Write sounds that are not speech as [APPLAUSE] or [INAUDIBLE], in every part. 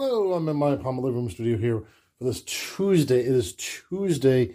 Hello, I'm in my Palma living room studio here for this Tuesday. It is Tuesday.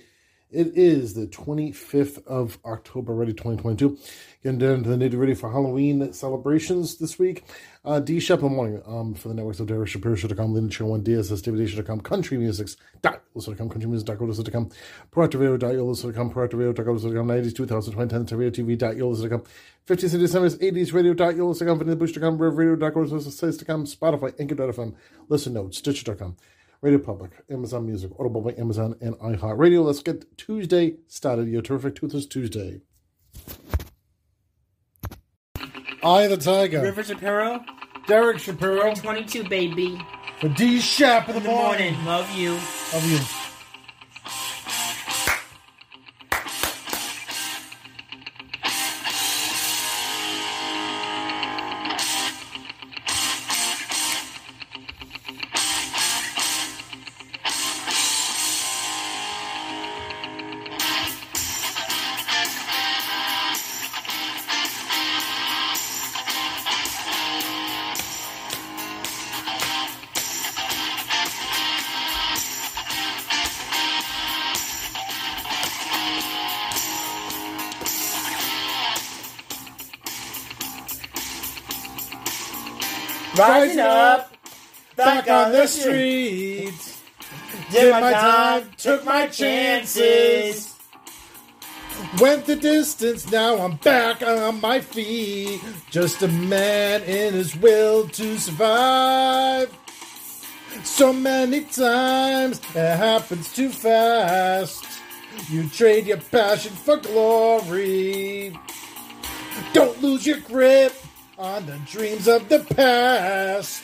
It is the 25th of October, ready 2022. Getting down to the nitty gritty for Halloween celebrations this week. Uh, D Shep in the morning um, for the networks of Derek Shapiro Show.com, Linda Show 1 DS, David.com, Country Musics, dot, .com, Country Music.com, ProactiveRadio.com, ProactiveRadio.com, 90s, 2000, 2010, Radio.TV.com, 50s, 60s, 70s, 80s, Radio, dot, Radio.com, Vanilla Bush.com, Radio.com, Spotify, Anchor.fm, Listen Notes, Stitcher.com. Radio Public, Amazon Music, Audible by Amazon, and iHeartRadio. Let's get Tuesday started. Your terrific Toothless Tuesday. I the Tiger. River Shapiro, Derek Shapiro. 22, baby. For D Shap in the, In the morning. Love you. Love you. On the streets. Did my time, took my chances. Went the distance, now I'm back on my feet. Just a man in his will to survive. So many times it happens too fast. You trade your passion for glory. Don't lose your grip on the dreams of the past.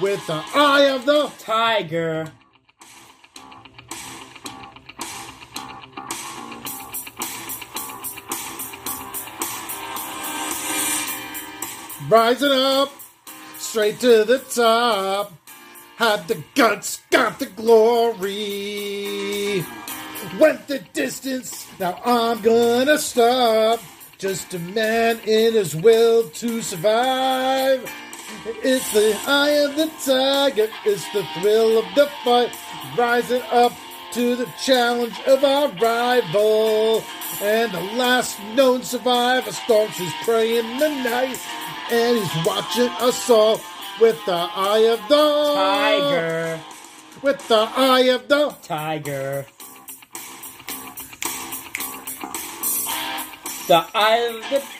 with the eye of the Tiger. rising up straight to the top. Had the guts, got the glory. Went the distance, now I'm gonna stop. Just a man in his will to survive. It's the eye of the tiger, it's the thrill of the fight. Rising up to the challenge of our rival. And the last known survivor stalks his prey in the night. And he's watching us all with the eye of the Tiger. With the eye of the Tiger. The eye of the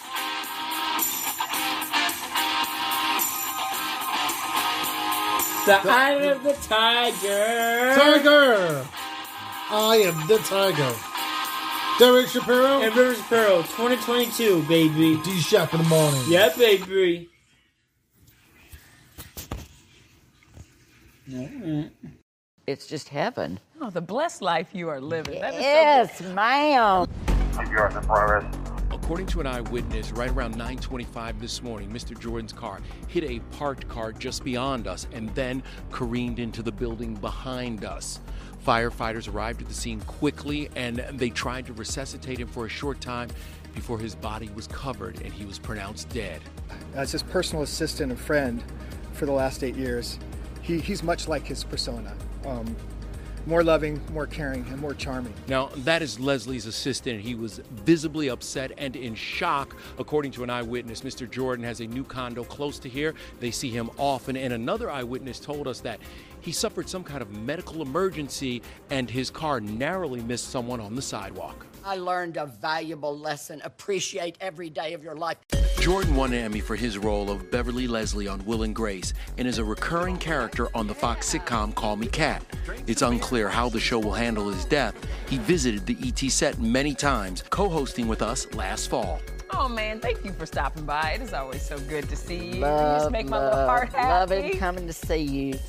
The eye of the tiger. Tiger. I am the tiger. Derek Shapiro. And Rivers Pearl 2022, baby. D Shop in the morning. Yeah, baby. It's just heaven. Oh, the blessed life you are living. That is so Yes, ma'am. Yours in progress. According to an eyewitness, right around 9:25 this morning, Mr. Jordan's car hit a parked car just beyond us and then careened into the building behind us. Firefighters arrived at the scene quickly and they tried to resuscitate him for a short time before his body was covered and he was pronounced dead. As his personal assistant and friend for the last eight years, he, he's much like his persona. Um, more loving, more caring, and more charming. Now, that is Leslie's assistant. He was visibly upset and in shock. According to an eyewitness, Mr. Jordan has a new condo close to here. They see him often, and another eyewitness told us that he suffered some kind of medical emergency and his car narrowly missed someone on the sidewalk. I learned a valuable lesson. Appreciate every day of your life. Jordan won an Emmy for his role of Beverly Leslie on Will and Grace and is a recurring character on the Fox sitcom Call Me Kat. It's unclear how the show will handle his death. He visited the ET set many times, co hosting with us last fall. Oh man, thank you for stopping by. It is always so good to see you. you Love, just make my little heart happy. loving coming to see you.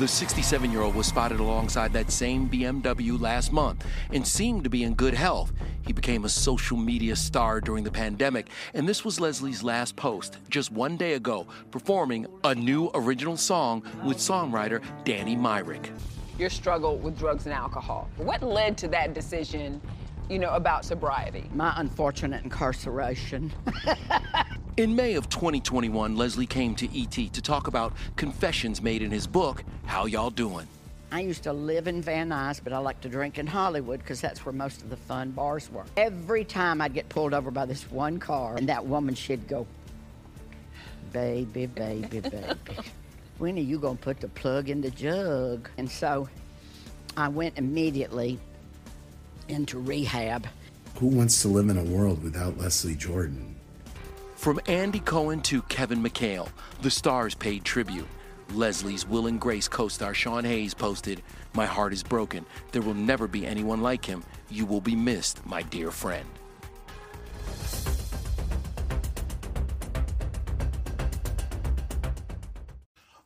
The 67 year old was spotted alongside that same BMW last month and seemed to be in good health. He became a social media star during the pandemic, and this was Leslie's last post just one day ago, performing a new original song with songwriter Danny Myrick. Your struggle with drugs and alcohol. What led to that decision, you know, about sobriety? My unfortunate incarceration. [LAUGHS] In May of 2021, Leslie came to ET to talk about confessions made in his book, How Y'all Doing? I used to live in Van Nuys, but I like to drink in Hollywood because that's where most of the fun bars were. Every time I'd get pulled over by this one car, and that woman, she'd go, Baby, baby, baby. [LAUGHS] when are you going to put the plug in the jug? And so I went immediately into rehab. Who wants to live in a world without Leslie Jordan? From Andy Cohen to Kevin McHale, the stars paid tribute. Leslie's Will and Grace co star Sean Hayes posted, My heart is broken. There will never be anyone like him. You will be missed, my dear friend.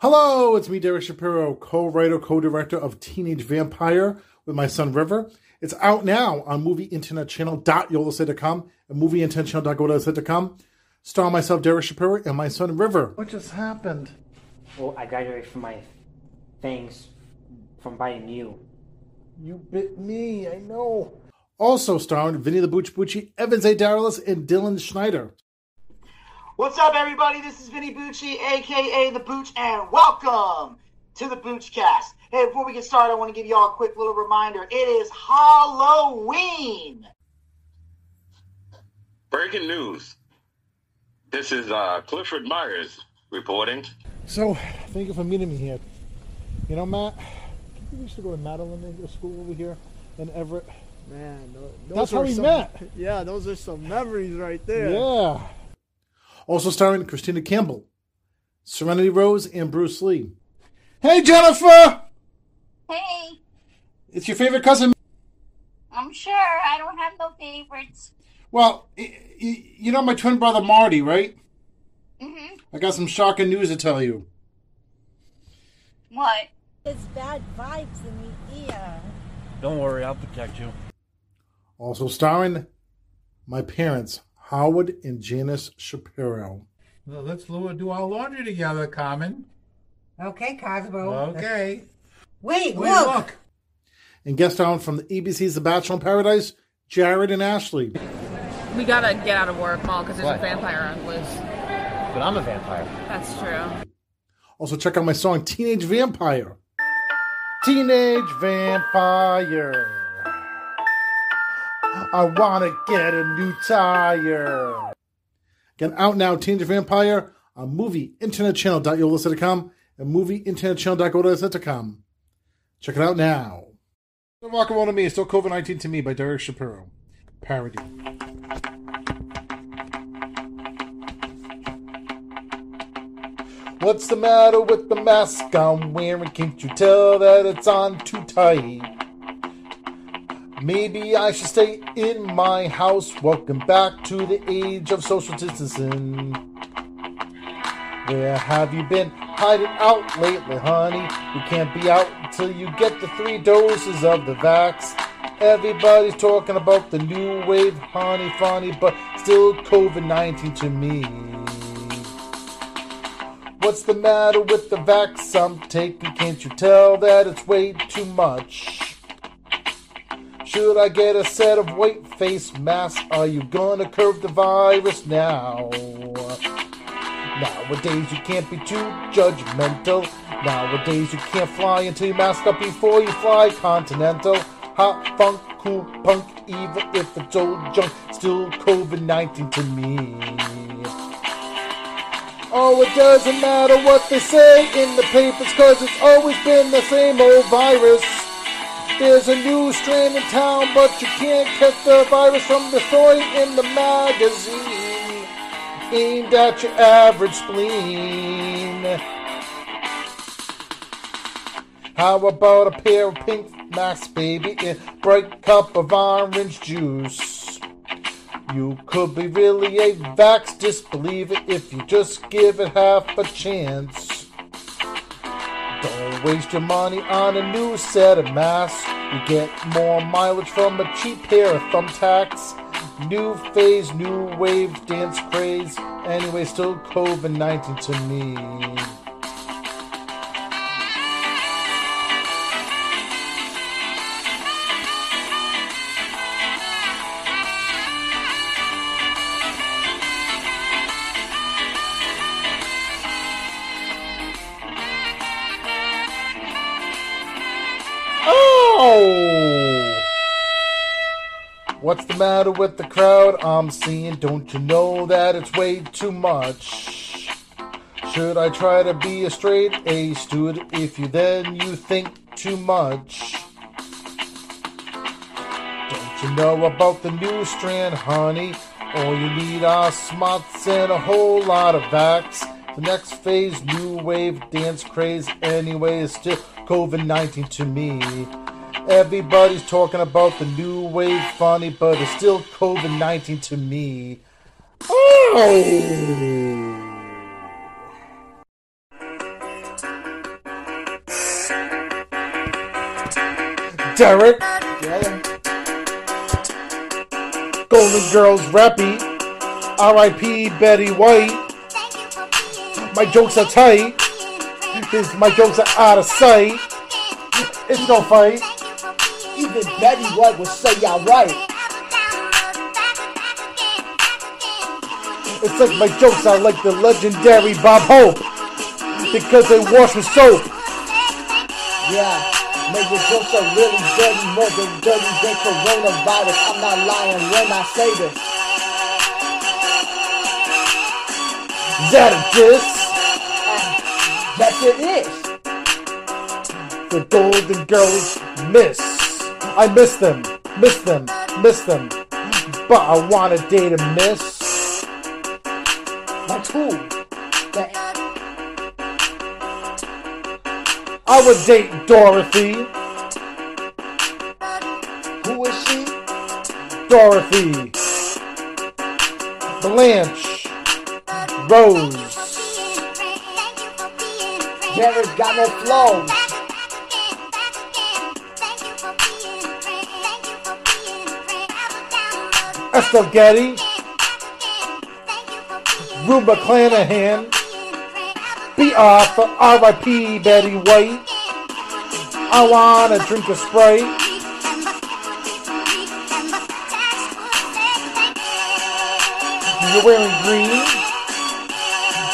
Hello, it's me, Derek Shapiro, co-writer, co-director of Teenage Vampire with my son River. It's out now on movieinternetchannel.yolasite.com and movieinternetchannel.go.com. Star myself, Derek Shapiro, and my son River. What just happened? Well, I graduated from my things from biting you. You bit me, I know. Also starring Vinny the Booch Bucci, Evans A. Daralis, and Dylan Schneider. What's up, everybody? This is Vinny Bucci, aka The Booch, and welcome to the Booch Cast. Hey, before we get started, I want to give you all a quick little reminder. It is Halloween. Breaking news. This is uh, Clifford Myers reporting. So, thank you for meeting me here. You know, Matt, we used to go to Madeline in school over here in Everett. Man, tho- That's those how we some- met. [LAUGHS] Yeah, those are some memories right there. Yeah. Also starring Christina Campbell, Serenity Rose, and Bruce Lee. Hey, Jennifer! Hey, It's your favorite cousin. I'm sure I don't have no favorites. Well, y- y- you know my twin brother Marty, right? hmm I got some shocking news to tell you. What? It's bad vibes in the ear. Don't worry, I'll protect you. Also starring my parents, Howard and Janice Shapiro. Well, let's do our laundry together, Carmen. Okay, Cosmo. Okay. Wait, Wait, look. look. And guest starring from the ABC's The Bachelor in Paradise, Jared and Ashley. We gotta get out of work, Mall, because there's What? a vampire on loose. But I'm a vampire. That's true. Also check out my song Teenage Vampire. Teenage Vampire. I wanna get a new tire. Get out now, Teenage Vampire on movieinternetchannel.yolasite.com and movieinternetchannel.go.com. Check it out now. Rock and Roll to Me is still COVID 19 to me by Derek Shapiro. Parody. What's the matter with the mask I'm wearing? Can't you tell that it's on too tight? Maybe I should stay in my house. Welcome back to the age of social distancing. Where have you been hiding out lately, honey? You can't be out until you get the three doses of the vax. Everybody's talking about the new wave, honey, funny, but still COVID 19 to me. What's the matter with the vax I'm taking? Can't you tell that it's way too much? Should I get a set of white face masks? Are you gonna curb the virus now? Nowadays you can't be too judgmental. Nowadays you can't fly until you mask up before you fly continental. Hot funk, cool punk, even if it's old junk, still COVID 19 to me. Oh, it doesn't matter what they say in the papers, cause it's always been the same old virus. There's a new strain in town, but you can't catch the virus from the story in the magazine. Aimed at your average spleen. How about a pair of pink masks, baby, in a bright cup of orange juice? You could be really a vax disbeliever if you just give it half a chance. Don't waste your money on a new set of masks. You get more mileage from a cheap pair of thumbtacks. New phase, new wave, dance craze. Anyway, still COVID 19 to me. Oh! What's the matter with the crowd I'm seeing? Don't you know that it's way too much? Should I try to be a straight A student if you then you think too much? Don't you know about the new strand, honey? All you need are smarts and a whole lot of vax. The next phase, new wave, dance craze, anyway, is still COVID 19 to me. Everybody's talking about the new wave funny, but it's still COVID 19 to me. Oh! Derek. Golden Girls Rappy. R.I.P. Betty White. My jokes are tight. This, my jokes are out of sight. It's no fight. Even Betty White would say y'all right. It's like my jokes are like the legendary Bob Hope. Because they wash with soap. Yeah. Make your jokes are really dirty, more than dirty than coronavirus. I'm not lying when I say this. Is that a diss? Yes, it is. The Golden Girls miss. I miss them, miss them, miss them. But I want a date to miss. That's who? That I would date Dorothy. who is she? Dorothy. Blanche. Rose. Jared got no flows. Estelle Getty. Rue McClanahan. Off for R.I.P. Betty White. I want a drink of Sprite. You're wearing green.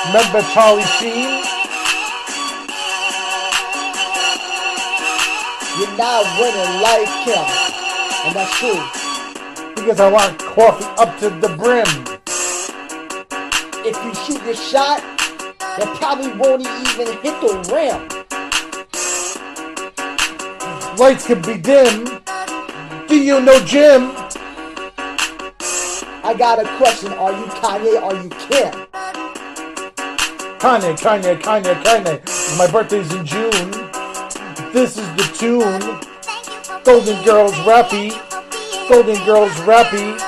Remember Charlie Sheen? You're not winning like him. And that's true. Because I want coffee up to the brim. If you shoot your shot, it probably won't even hit the rim. Lights can be dim. Do you know Jim? I got a question. Are you Kanye? Are you Kim? Kanye, Kanye, Kanye, Kanye. My birthday's in June. This is the tune. Golden Girls Rappy. Golden Girls Rappy.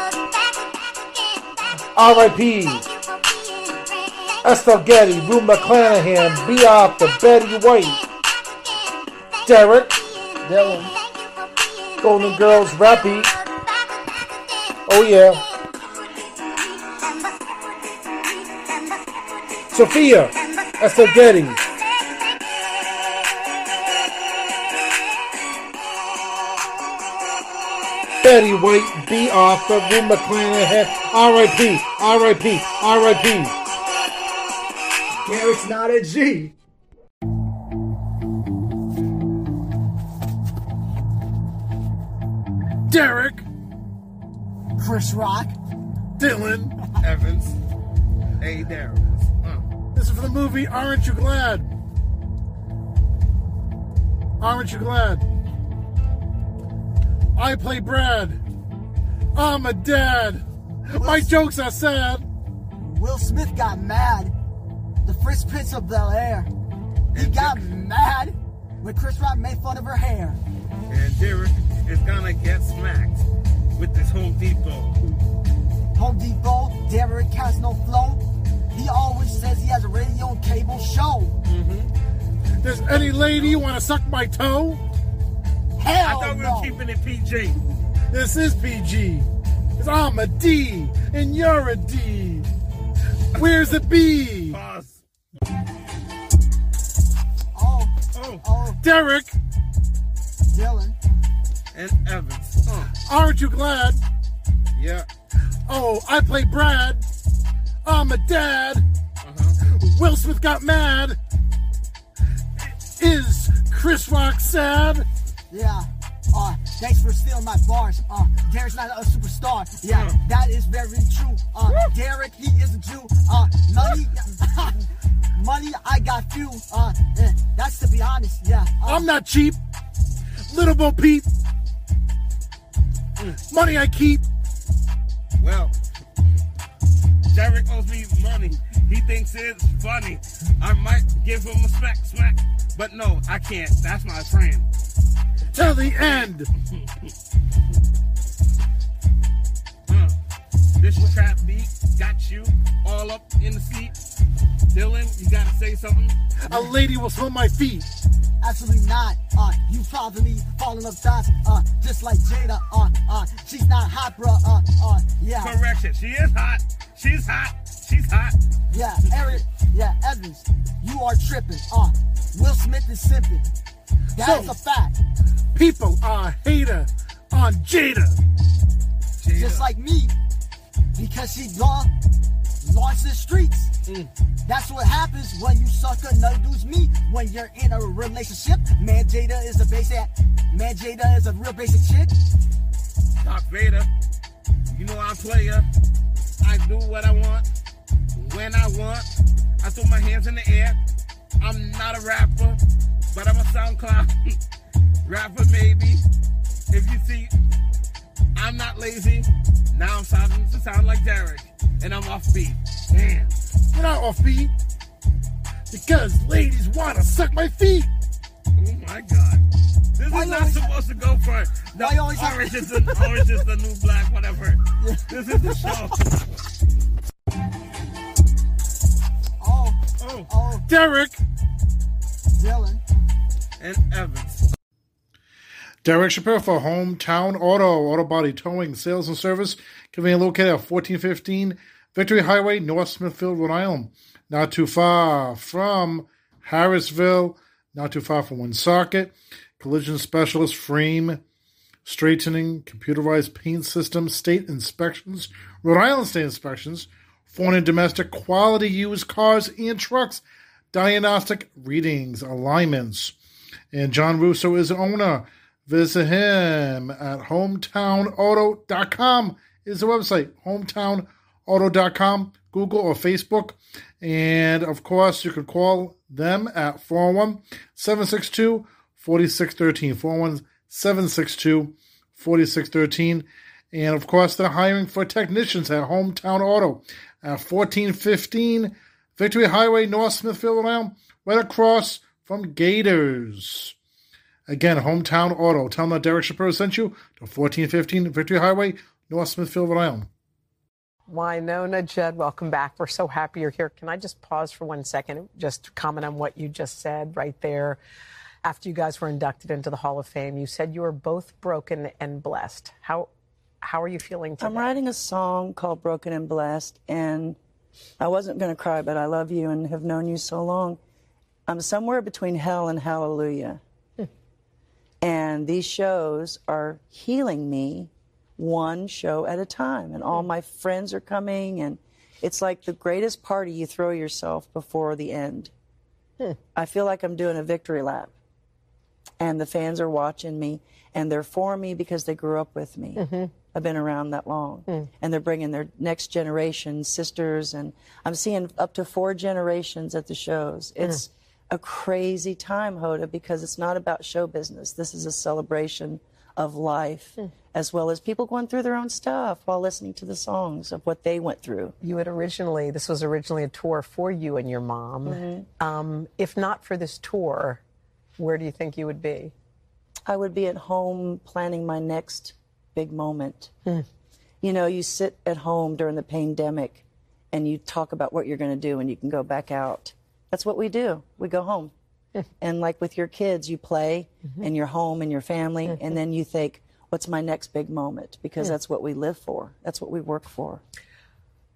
R.I.P. Estelle Getty, Rue McClanahan, Be Off the Betty White. Derek. Dylan. Golden Girls Rappy. Oh yeah. Sophia Estelle Getty. Betty White, Bea Arthur, Rue McClanahan, R.I.P., R.I.P., R.I.P. Derek's not a G. Derek, Chris Rock, Dylan, Evans, A. Darius. Uh. This is for the movie Aren't You Glad? Aren't You Glad? I play Brad. I'm a dad. My jokes are sad. Will Smith got mad. The Fresh Prince of Bel Air. He got mad when Chris Rock made fun of her hair. And Derek is gonna get smacked with this Home Depot. Home Depot, Derek has no flow. He always says he has a radio and cable show. Mm-hmm. Does any lady want to suck my toe? Hell I thought we no. were keeping it PG. This is PG. 'Cause I'm a D and you're a D. Where's the B? Pause. Oh, Oh, oh, Derek, Dylan. and Evans. Uh. aren't you glad? Yeah. Oh, I play Brad. I'm a dad. Uh-huh. Will Smith got mad. Is Chris Rock sad? Yeah. Uh, thanks for stealing my bars. Uh, Derek's not a superstar. Yeah, that is very true. Uh, Derek, he is a Jew. Uh, money, [LAUGHS] money, I got few. Uh, eh, that's to be honest. Yeah. Uh, I'm not cheap. Little Bo Peep. Money I keep. Well, Derek owes me money. He thinks it's funny. I might give him a smack, smack. But no, I can't. That's my friend. Till the end. Uh, this trap beat got you all up in the seat. Dylan, you gotta say something. A lady will smell my feet. Absolutely not. Uh, you probably falling up dots. Uh, just like Jada. Uh, uh, she's not hot, bruh. Uh, uh, yeah. Correction. She is hot. She's hot. She's hot. Yeah, Eric. Yeah, Evans. You are tripping. Uh, Will Smith is simping. That's So- a fact. People are hater on Jada. Just like me, because she long launched the streets. Mm. That's what happens when you suck another dude's meat. When you're in a relationship, man, Jada is a basic. Man, Jada is a real basic chick. Darth Vader. You know I'm player. I do what I want when I want. I throw my hands in the air. I'm not a rapper, but I'm a SoundCloud mm, rapper maybe. If you see, I'm not lazy. Now I'm starting to sound like Derek, and I'm off beat. Damn. You're not off beat. Because ladies want to suck my feet. Oh my God. This Why is not supposed to go for the Why always orange [LAUGHS] is the orange is the new black, whatever. This is the show. [LAUGHS] Oh, Oh, oh, Derek. Dylan. And Evans. Derek Shapiro for Hometown Auto, Auto Body Towing, Sales and Service, conveniently located at 1415 Victory Highway, North Smithfield, Rhode Island. Not too far from Harrisville, not too far from Woonsocket. Collision Specialist, frame, straightening, computerized paint system, state inspections, Rhode Island state inspections, foreign and domestic quality used cars and trucks, diagnostic readings, alignments. And John Russo is owner. Visit him at hometownauto.com is the website. Hometownauto.com, Google or Facebook. And of course, you could call them at 401 762 4613. 401 762 4613. And of course, they're hiring for technicians at Hometown Auto at 1415 Victory Highway, North Smithfield, Island, right across from Gators. Again, Hometown Auto. Tell them that Derek Shapiro sent you to 1415 Victory Highway, North Smithfield, Rhode Island. Wynonna Judd, welcome back. We're so happy you're here. Can I just pause for one second, just to comment on what you just said right there? After you guys were inducted into the Hall of Fame, you said you were both broken and blessed. How how are you feeling today? I'm writing a song called Broken and Blessed, and I wasn't going to cry, but I love you and have known you so long. I'm somewhere between hell and hallelujah. and these shows are healing me one show at a time, and all my friends are coming, and it's like the greatest party you throw yourself before the end. I feel like I'm doing a victory lap, and the fans are watching me, and they're for me because they grew up with me. I've been around that long, and they're bringing their next generation sisters, and I'm seeing up to four generations at the shows. It's a crazy time, Hoda, because it's not about show business. This is a celebration of life, as well as people going through their own stuff while listening to the songs of what they went through. You had originally, this was originally a tour for you and your mom. Mhm. Um, if not for this tour, where do you think you would be? I would be at home planning my next big moment. You know, you sit at home during the pandemic and you talk about what you're going to do and you can go back out. That's what we do. We go home. [LAUGHS] and like with your kids, you play and you're home and your family, and then you think, what's my next big moment? Because Yeah. that's what we live for, that's what we work for.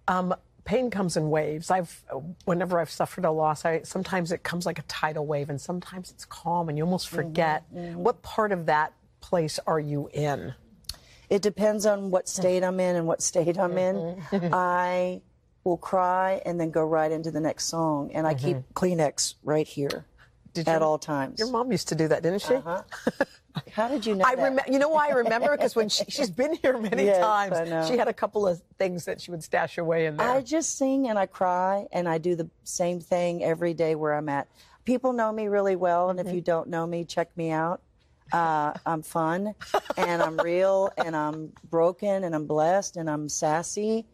Um, pain comes in waves. I've, whenever I've suffered a loss, I sometimes it comes like a tidal wave, and sometimes it's calm, and you almost forget. What part of that place are you in? It depends on what state [LAUGHS] I'm in and what state I'm in. Mhm. [LAUGHS] I will cry and then go right into the next song, and I keep Kleenex right here Did at your- all times. Your mom used to do that, didn't she? Uh-huh. How did you know [LAUGHS] I that? remember. You know why I remember? Because when she, she's been here many Yes, times, she had a couple of things that she would stash away in there. I just sing and I cry and I do the same thing every day where I'm at. People know me really well, and if you don't know me, check me out. Uh, I'm fun and I'm real and I'm broken and I'm blessed and I'm sassy,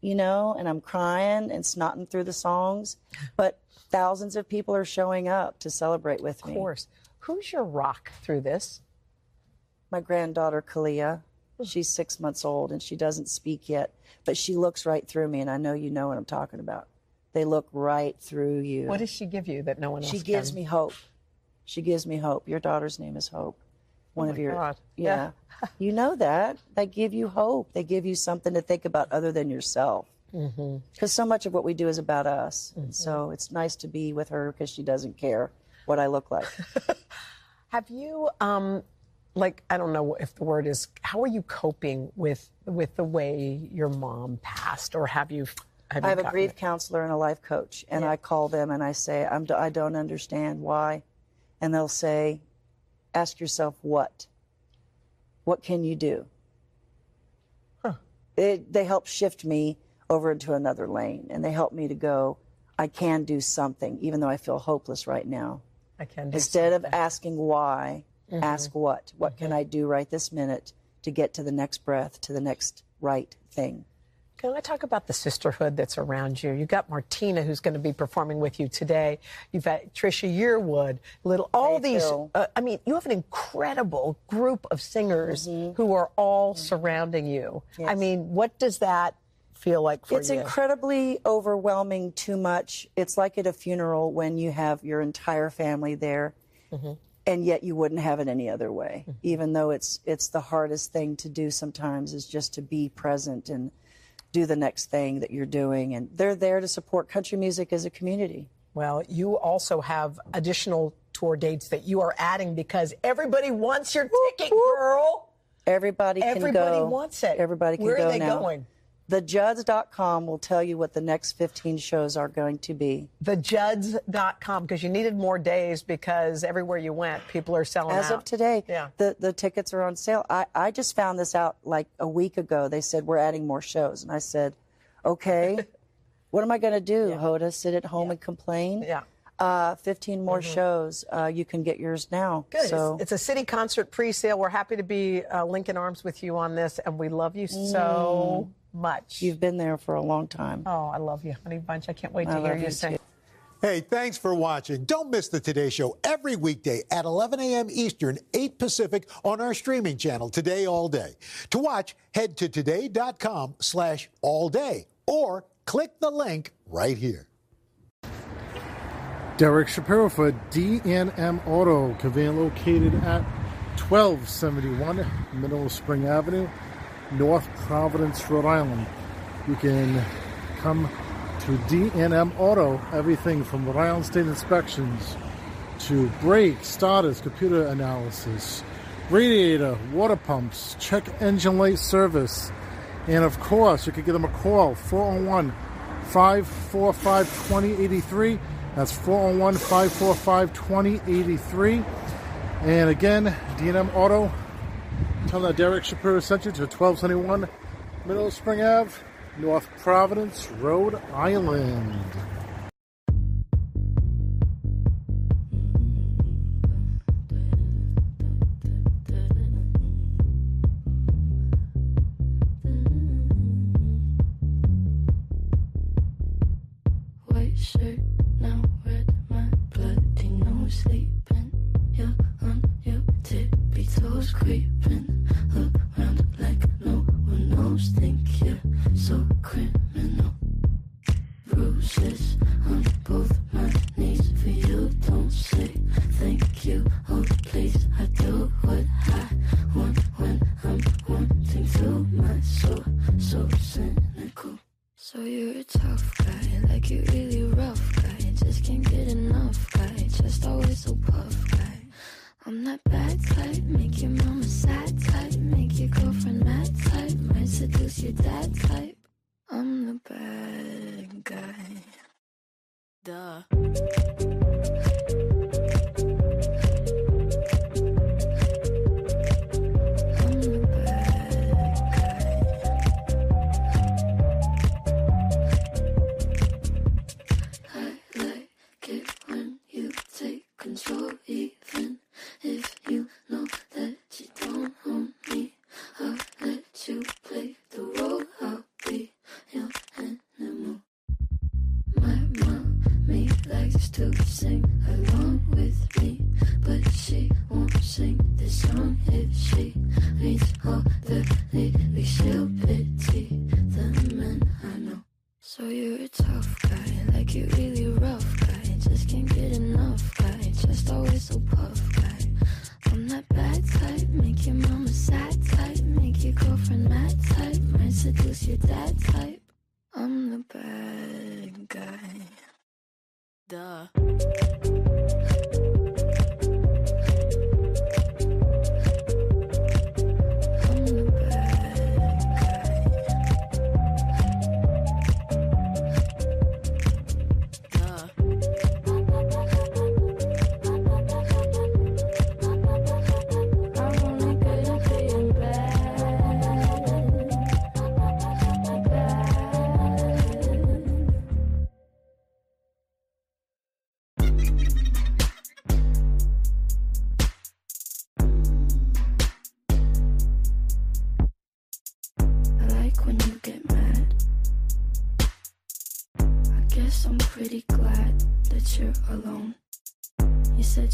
you know, and I'm crying and snotting through the songs. But thousands of people are showing up to celebrate with me. Of course. Who's your rock through this? My granddaughter, Kalia. She's six months old and she doesn't speak yet, but she looks right through me, and I know you know what I'm talking about. They look right through you. What does she give you that no one else She gives can? me hope. She gives me hope. Your daughter's name is Hope. One Oh of your God. yeah. [LAUGHS] you know that. They give you hope. They give you something to think about other than yourself. Mm-hmm. Because so much of what we do is about us. And so it's nice to be with her because she doesn't care what I look like. [LAUGHS] Have you, um, like, I don't know if the word is, how are you coping with with the way your mom passed, or have you? Have I have a grief it? counselor and a life coach, and I call them and I say, I'm, I don't understand why. And they'll say, ask yourself what? What can you do? It, they help shift me over into another lane, and they help me to go, I can do something, even though I feel hopeless right now. I can do Instead of asking why, Mhm. ask what? What can I do right this minute to get to the next breath, to the next right thing? Can I talk about the sisterhood that's around you? You've got Martina, who's going to be performing with you today. You've got Trisha Yearwood, little all these. Uh, I mean, you have an incredible group of singers who are all surrounding you. I mean, what does that feel like for it's you? It's incredibly overwhelming too much it's like at a funeral when you have your entire family there Mm-hmm. and yet you wouldn't have it any other way even though it's it's the hardest thing to do sometimes is just to be present and do the next thing that you're doing and they're there to support country music as a community Well, you also have additional tour dates that you are adding because everybody wants your ticket, girl. Everybody can Everybody go. wants it. Everybody can Where go now. Where are they now. going? TheJudds.com will tell you what the next 15 shows are going to be. TheJudds.com because you needed more days because everywhere you went, people are selling As out. of today, Yeah. the, the tickets are on sale. I, I just found this out like a week ago. They said, we're adding more shows. And I said, okay, [LAUGHS] what am I going to do, Hoda? Sit at home and complain? Yeah. Uh, 15 more shows. Uh, you can get yours now. Good. So It's, it's a city concert pre-sale. We're happy to be uh, linking arms with you on this, and we love you so much. you've been there for a long time. Oh, I love you, honey bunch. I can't wait to I hear you, you sing. too. Hey, thanks for watching. Don't miss the Today Show every weekday at 11 a.m. Eastern, 8 Pacific on our streaming channel, Today All Day. To watch, head to today.com slash all day or click the link right here. Derek Shapiro for DNM Auto, conveniently located at 1271 Middle Spring Avenue, North Providence, Rhode Island. You can come to DNM Auto, everything from Rhode Island State Inspections to brakes, starters, computer analysis, radiator, water pumps, check engine light service, and of course, you can give them a call 401 545 2083. That's 401 545 2083. And again, DNM Auto, Tell that Derek Shapiro sent you to 1221 Middle Spring Ave, North Providence, Rhode Island.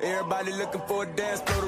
Everybody looking for a dance floor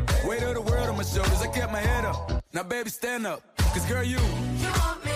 Weight of the world on my shoulders, I kept my head up. Now, baby, stand up. Cause, girl, you. You want me?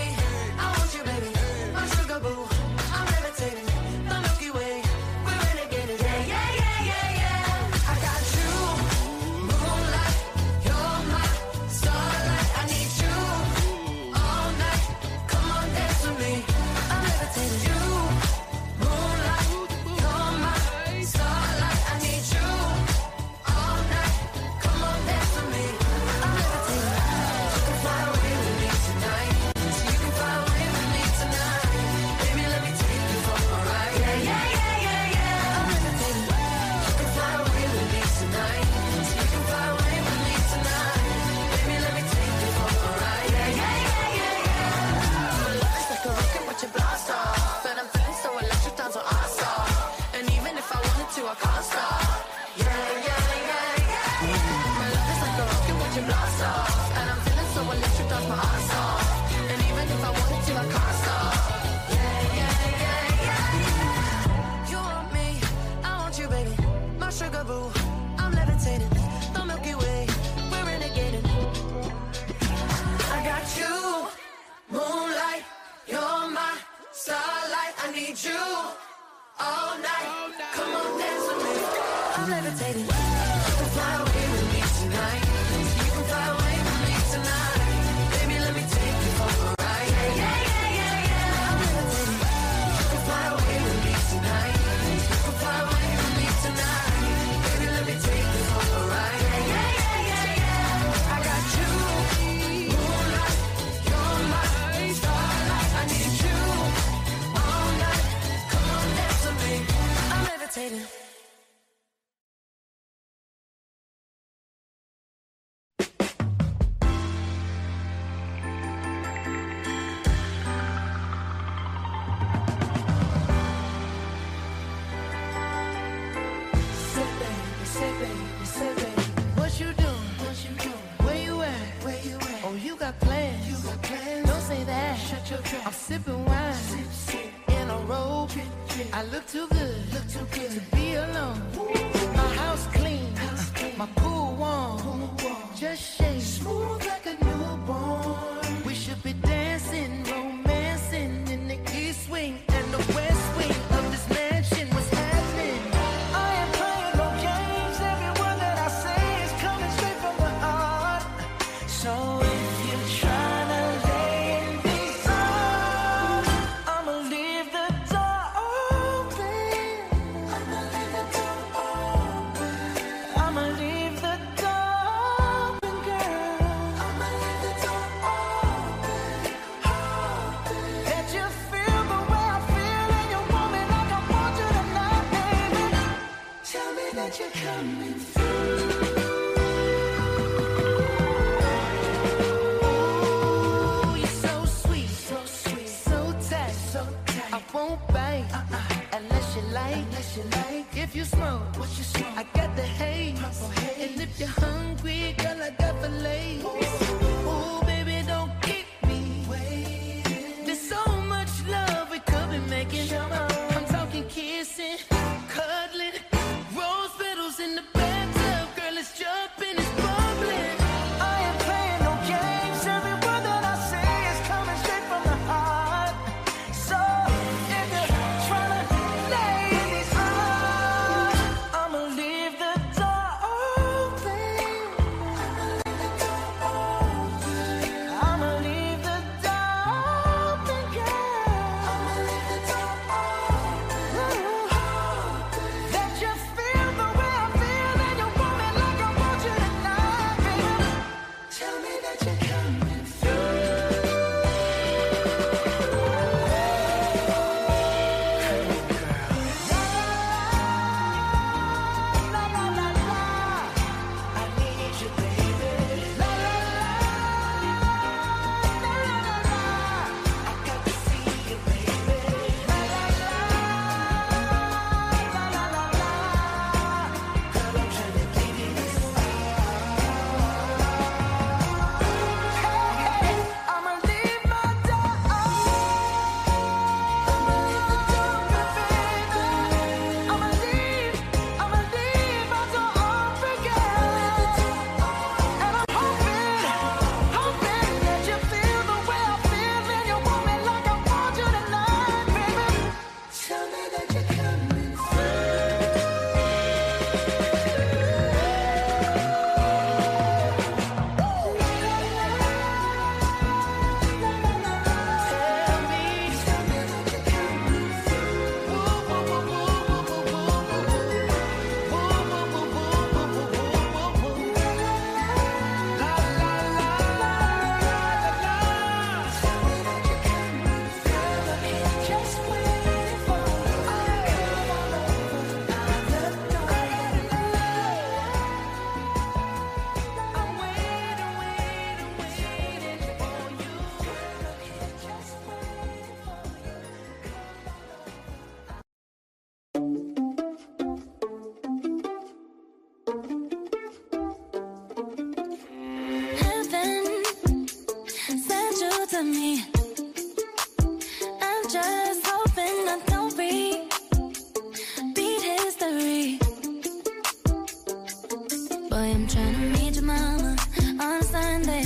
boy, I'm trying to meet your mama on a Sunday.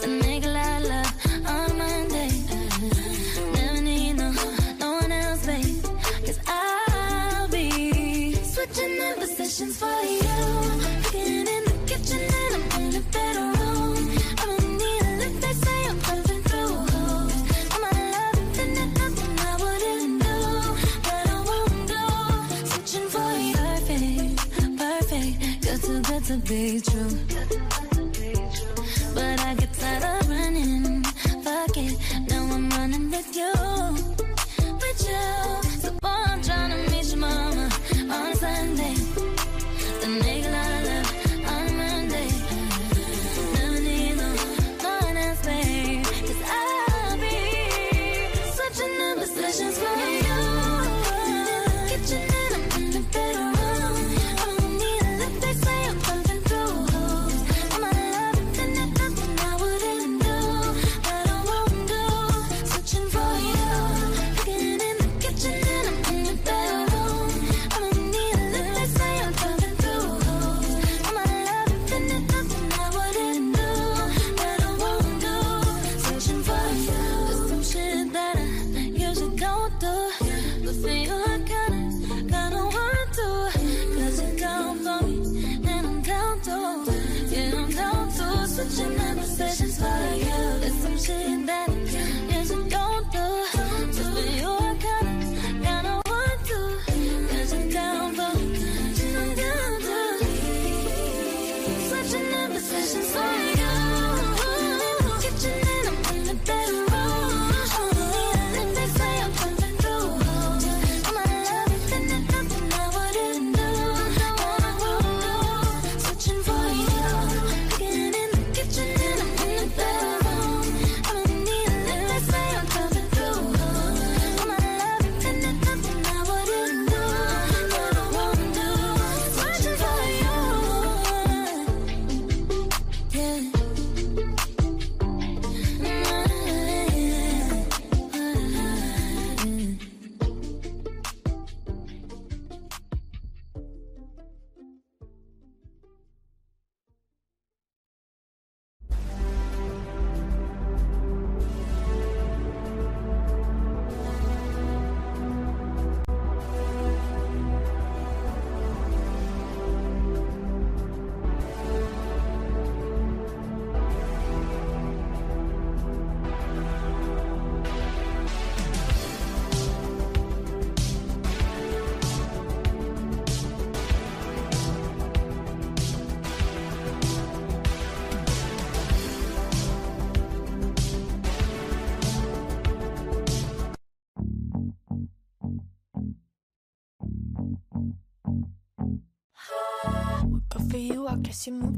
then make a lot of love on a Monday. Never need no, no one else, babe. Cause I'll be switching up positions for you. Too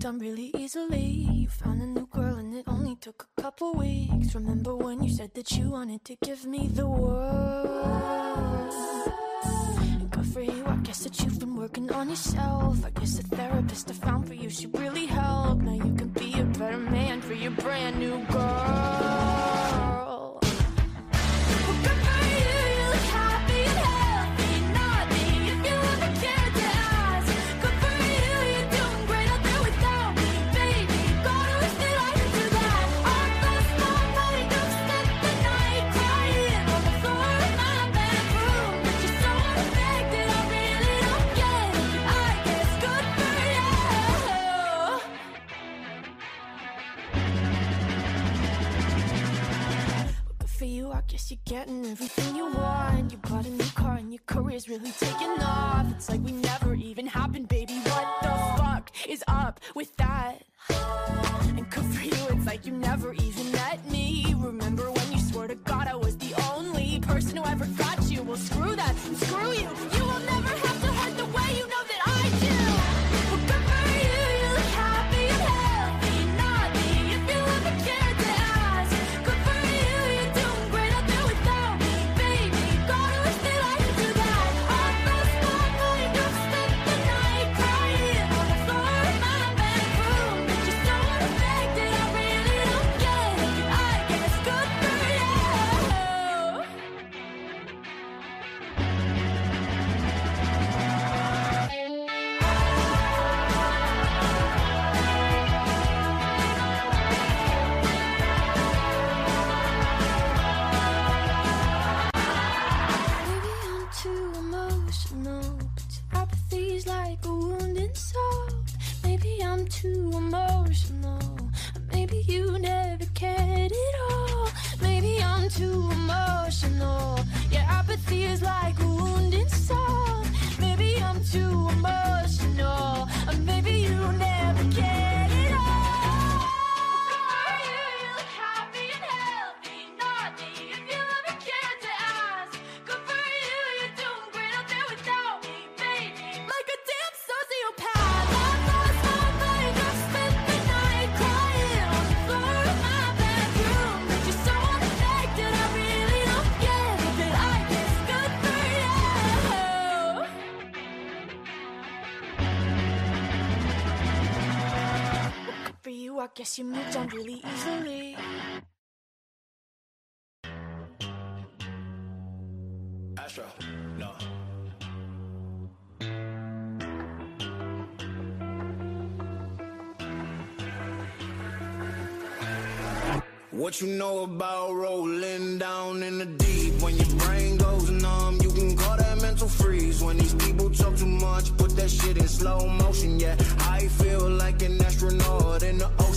on really guess you moved on really easily. Astro, no. What you know about rolling down in the deep? When your brain goes numb, you can call that mental freeze. When these people talk too much, put that shit in slow motion. Yeah, I feel like an astronaut in the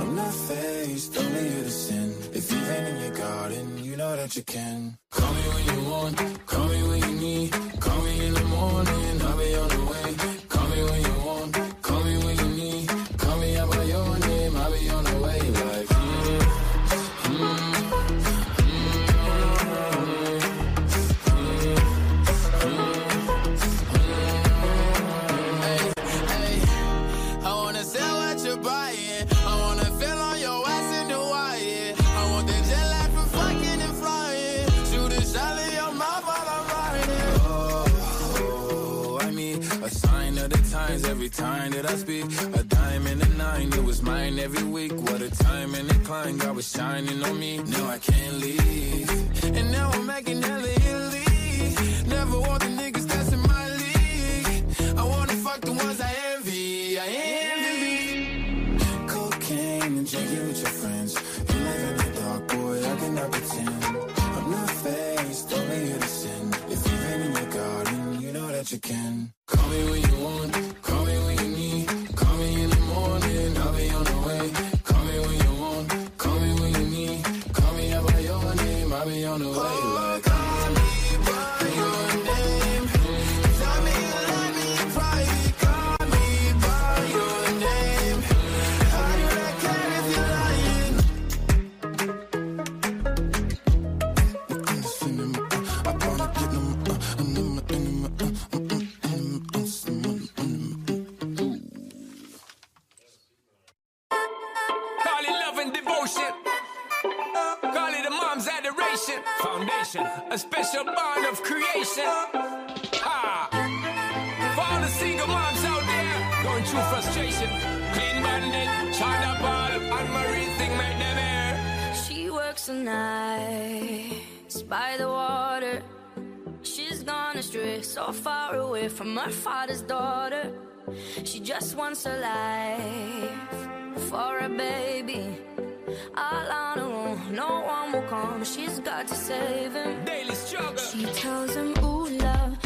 I'm not faced, only here to sin. If you've in your garden, you know that you can. Call me when you want, call me when you need. Call me in the morning, every time that I speak. A dime and a nine, it was mine every week. What a time and a climb, God was shining on me. Now I can't leave. And now I'm making hella Italy. Never want the niggas that's in my league. I wanna fuck the ones I envy. I envy. Cocaine and drinking with your friends. You live in the dark, boy, I cannot pretend. I'm not faced, only here to sin. If you've been in your garden, you know that you can. Call me when you want, a special bond of creation. Ha! For all the single moms out there going through frustration. Clean bandit, China ball, and Marie thing make them air. She works the nights by the water. She's gone astray, so far away from her father's daughter. She just wants a life for a baby. All on her own, no one will come. She's got to save him. Daily struggle. She tells him, Ooh, love,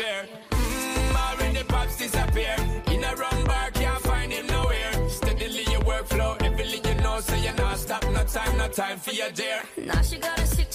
and the bus fare. Mm, already pops disappear. In a wrong bar, can't find him nowhere. Steadily your workflow, everything you know, so you're not stop. No time, no time for your dear. Now she got a six-year-old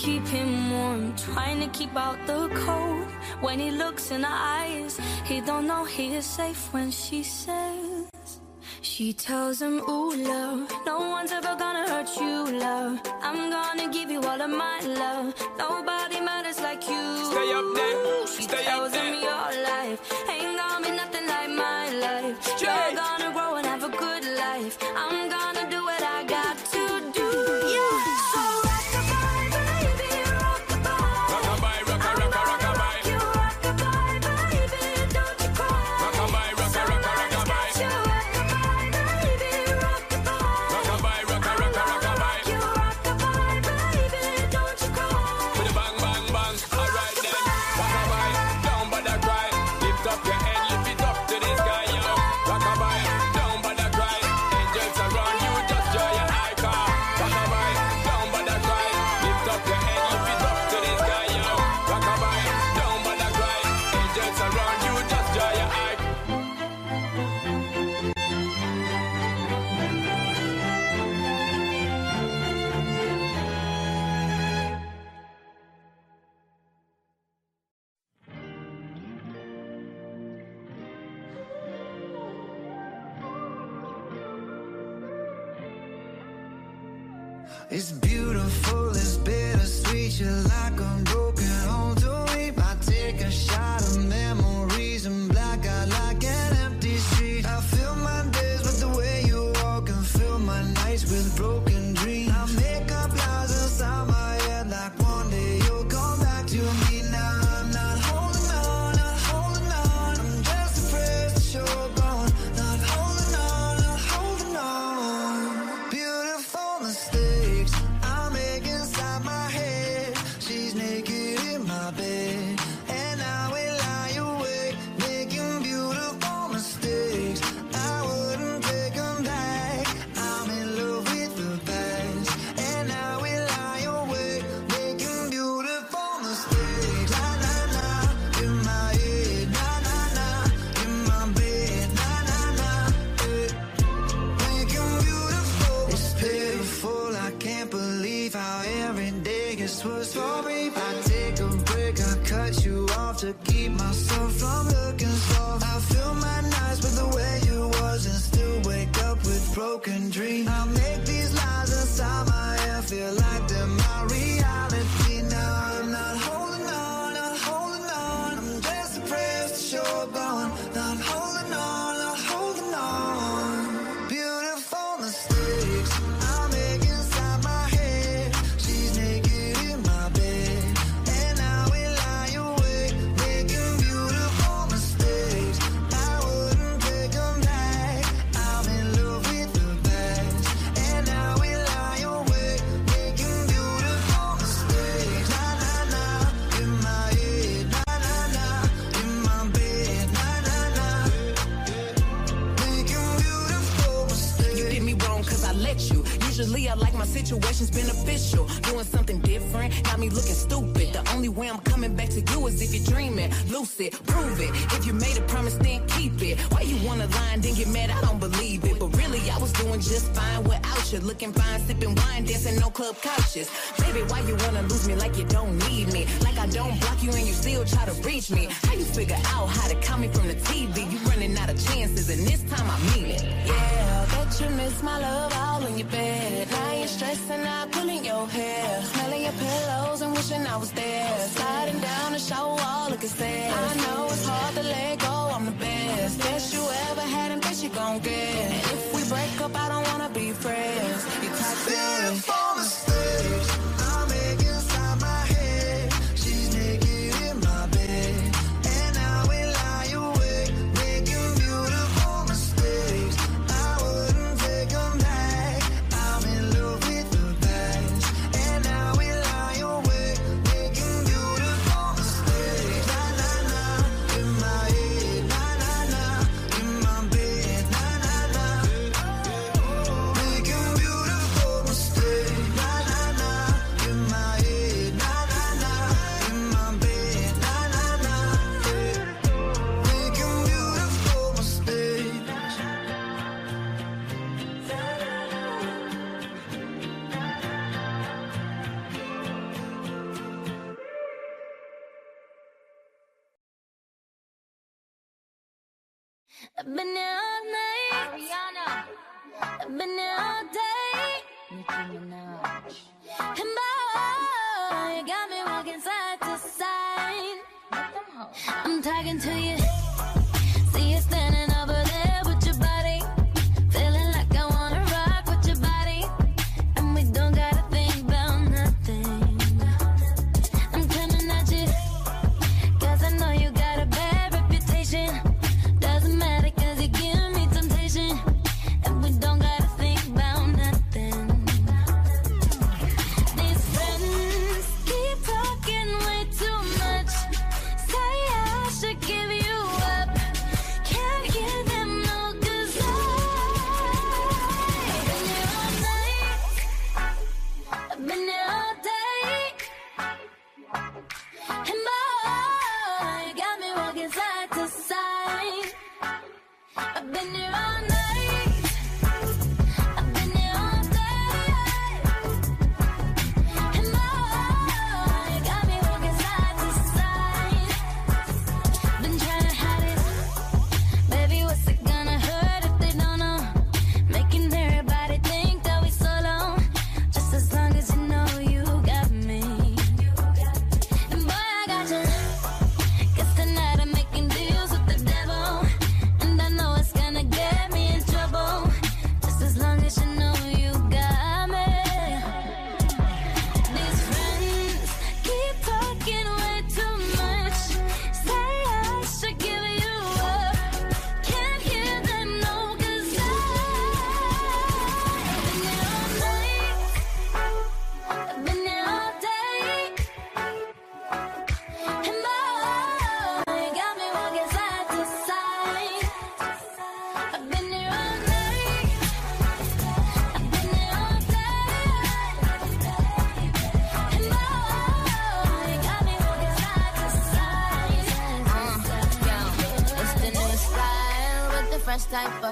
keep him warm, trying to keep out the cold. When he looks in her eyes, he don't know he is safe when she says. She tells him, ooh, love, no one's ever gonna hurt you, love. I'm gonna give you all of my love. Nobody matters like you. Stay up there. She Stay tells up there. him your life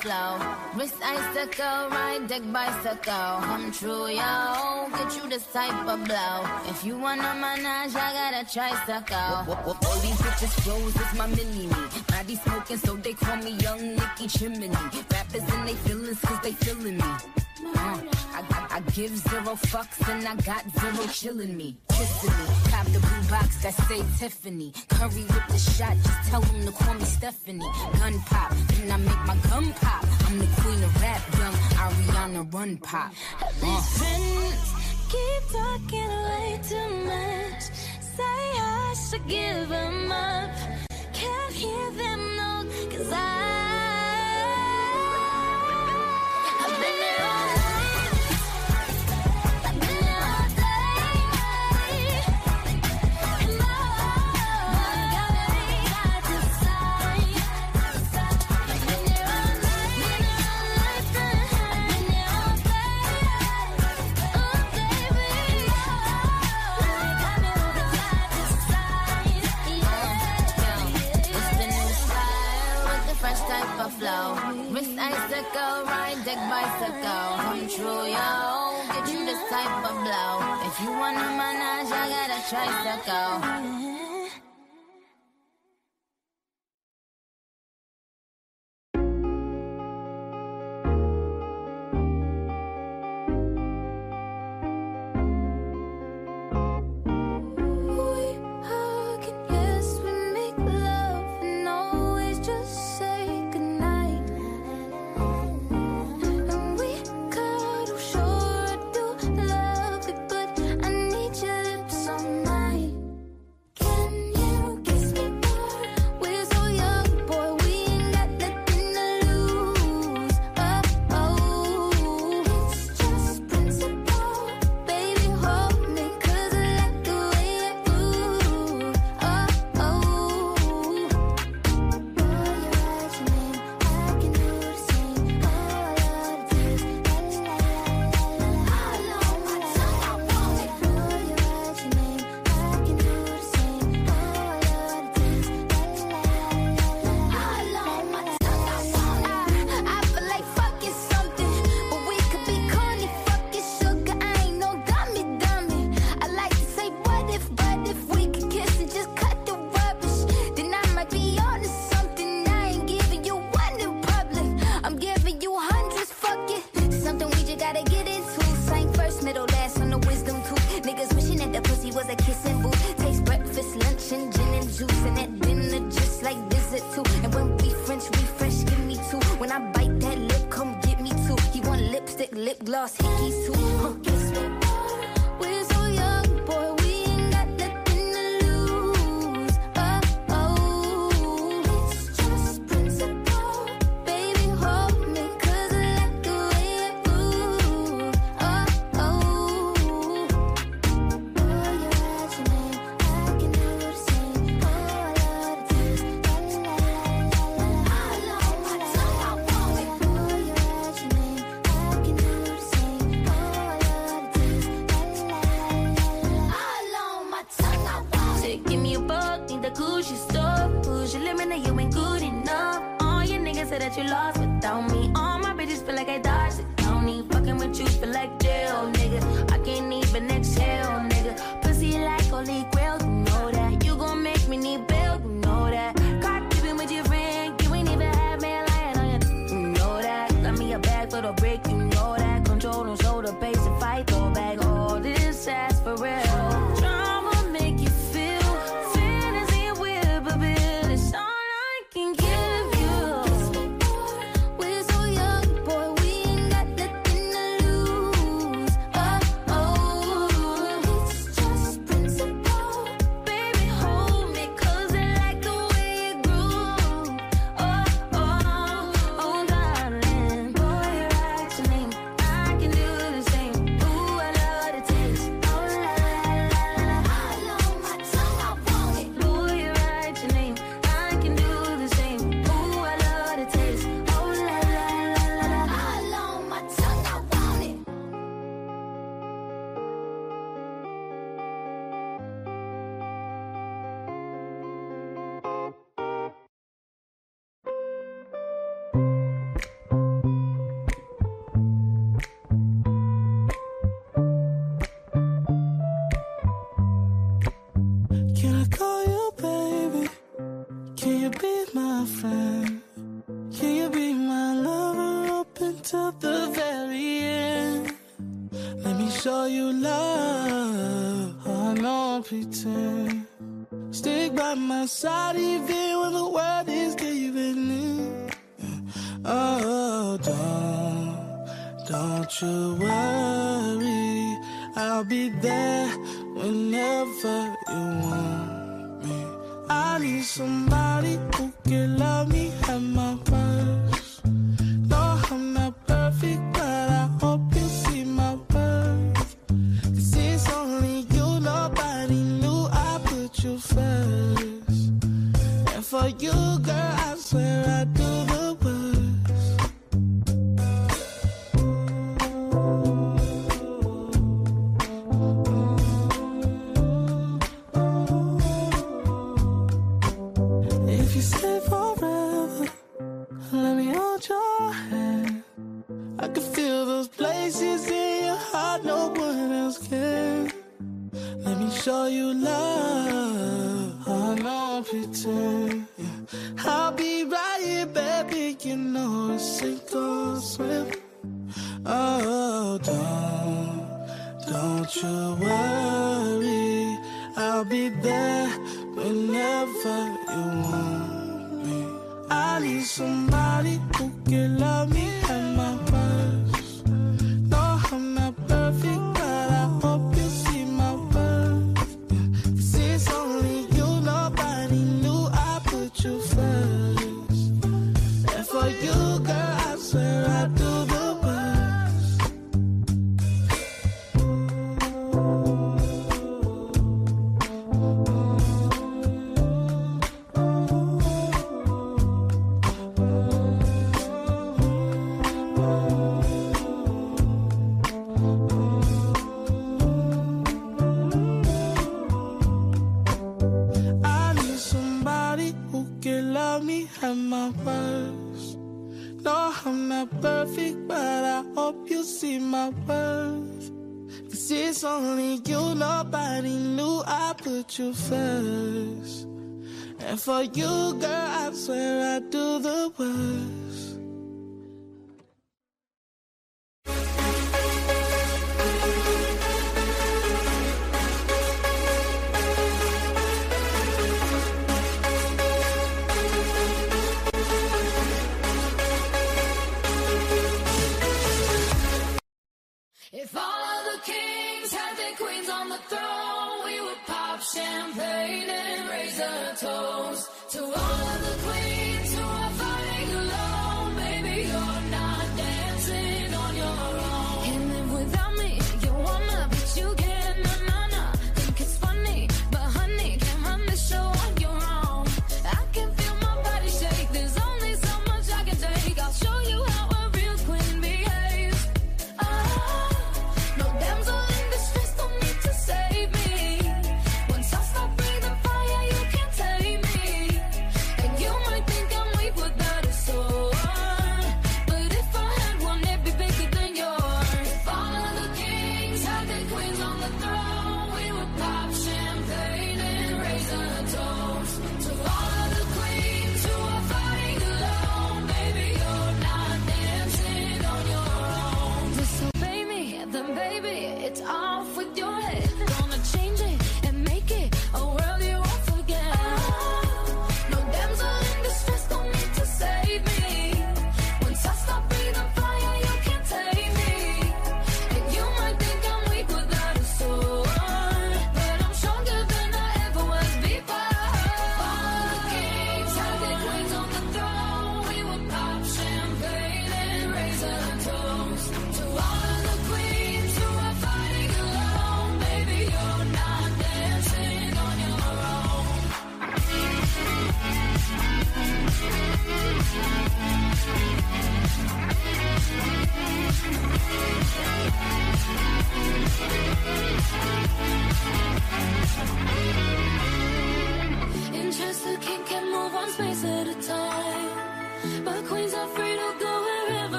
slow. Wrist icicle, ride deck bicycle. Come true, yo. Get you this type of blow. If you want a menage, I got a tricycle. All these bitches flows is my mini me. Body smoking, so they call me Young Nicki Chimney. Rappers and they feelings, cause they feeling me. Uh, I Give zero fucks and I got zero chillin' me, kissing me. Cop the blue box that say Tiffany. Curry with the shot, just tell them to call me Stephanie. Gun pop, can I make my gun pop. I'm the queen of rap, young Ariana Run Pop. These friends keep talking way too much. Say I should give them up. Can't hear them, no, cause I. bicycle, ride deck bicycle, come true, yo. Get you this type of blow. If you wanna manage, I gotta tricycle. Control for you, girl, I swear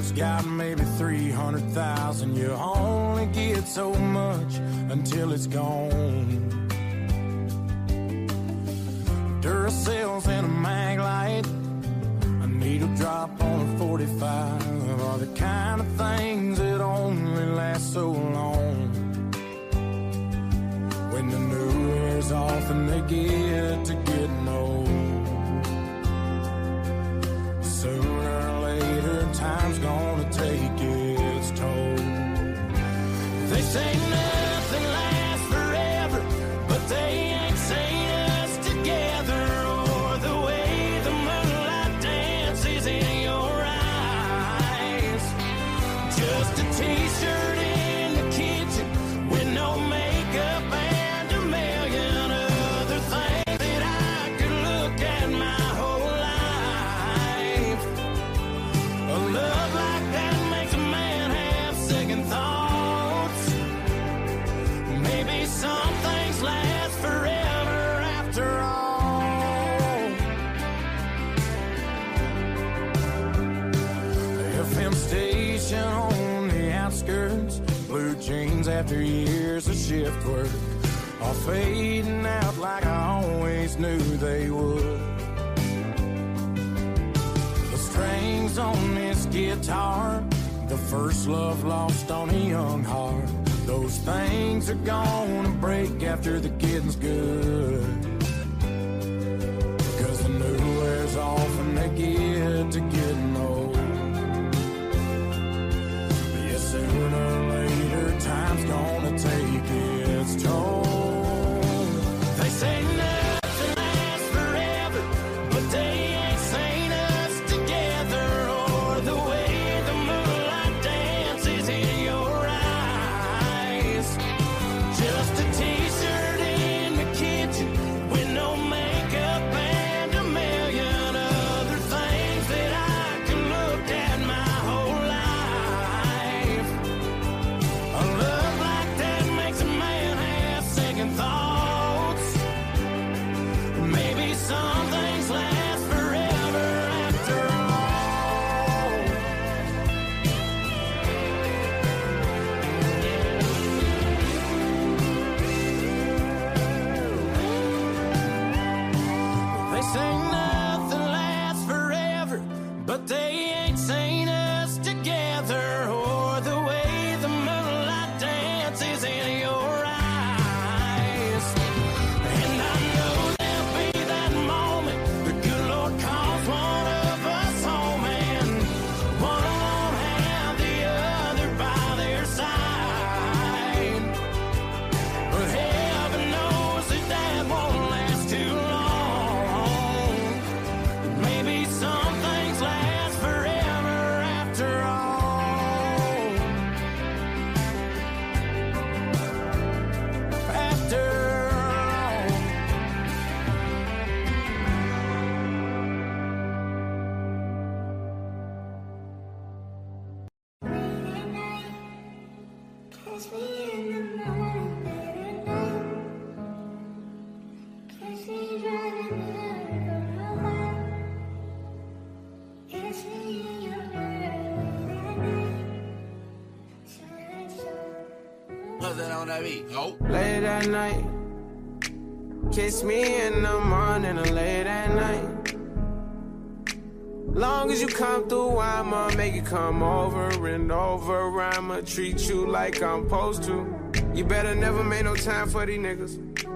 else got after years of shift work all fading out like I always knew they would. The strings on this guitar, the first love lost on a young heart, those things are gonna break after the kid's good. At night. Kiss me in the morning or late at night. Long as you come through, I'ma make you come over and over. I'ma treat you like I'm supposed to. You better never make no time for these niggas.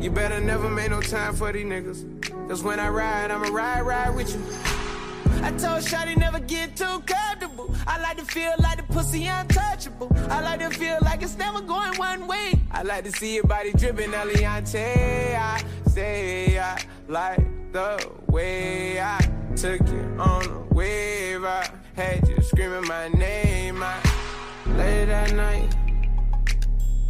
You better never make no time for these niggas. Cause when I ride, I'ma ride, ride with you. I told Shawty never get too comfortable. I like to feel like the pussy untouchable. I like to feel like it's never going one way. I like to see your body dripping, Eliante. I say I like the way I took you on a wave. I had you screaming my name. I late at night.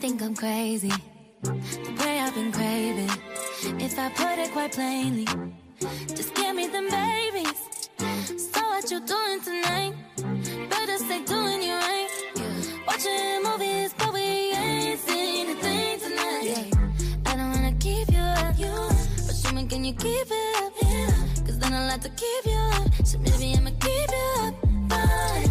think I'm crazy. The way I've been craving. If I put it quite plainly, just give me them babies. So what you doing tonight? Better stay doing you right. Watching movies, but we ain't seen a thing tonight. Yeah. I don't wanna keep you up, you but show me can you keep it up? Yeah. Cause then I'll have to keep you up. So maybe I'ma keep you up. Bye.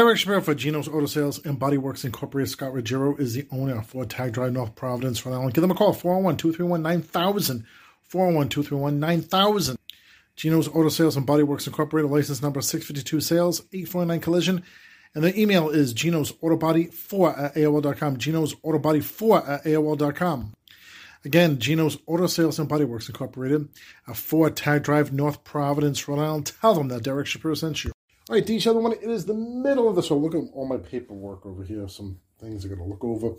Derek Shapiro for Geno's Auto Sales and Body Works Incorporated. Scott Ruggiero is the owner of Ford Tag Drive, North Providence, Rhode Island. Give them a call, 401 231 9000. 401 231 9000. Geno's Auto Sales and Body Works Incorporated, license number 652 Sales, 849 Collision. And the email is Geno's Autobody 4 at AOL.com. Geno's Autobody 4 at AOL.com. Again, Geno's Auto Sales and Body Works Incorporated, a 4 Tag Drive, North Providence, Rhode Island. Tell them that Derek Shapiro sent you. All right, D. One. It is the middle of the show. Look at all my paperwork over here. Some things I got to look over.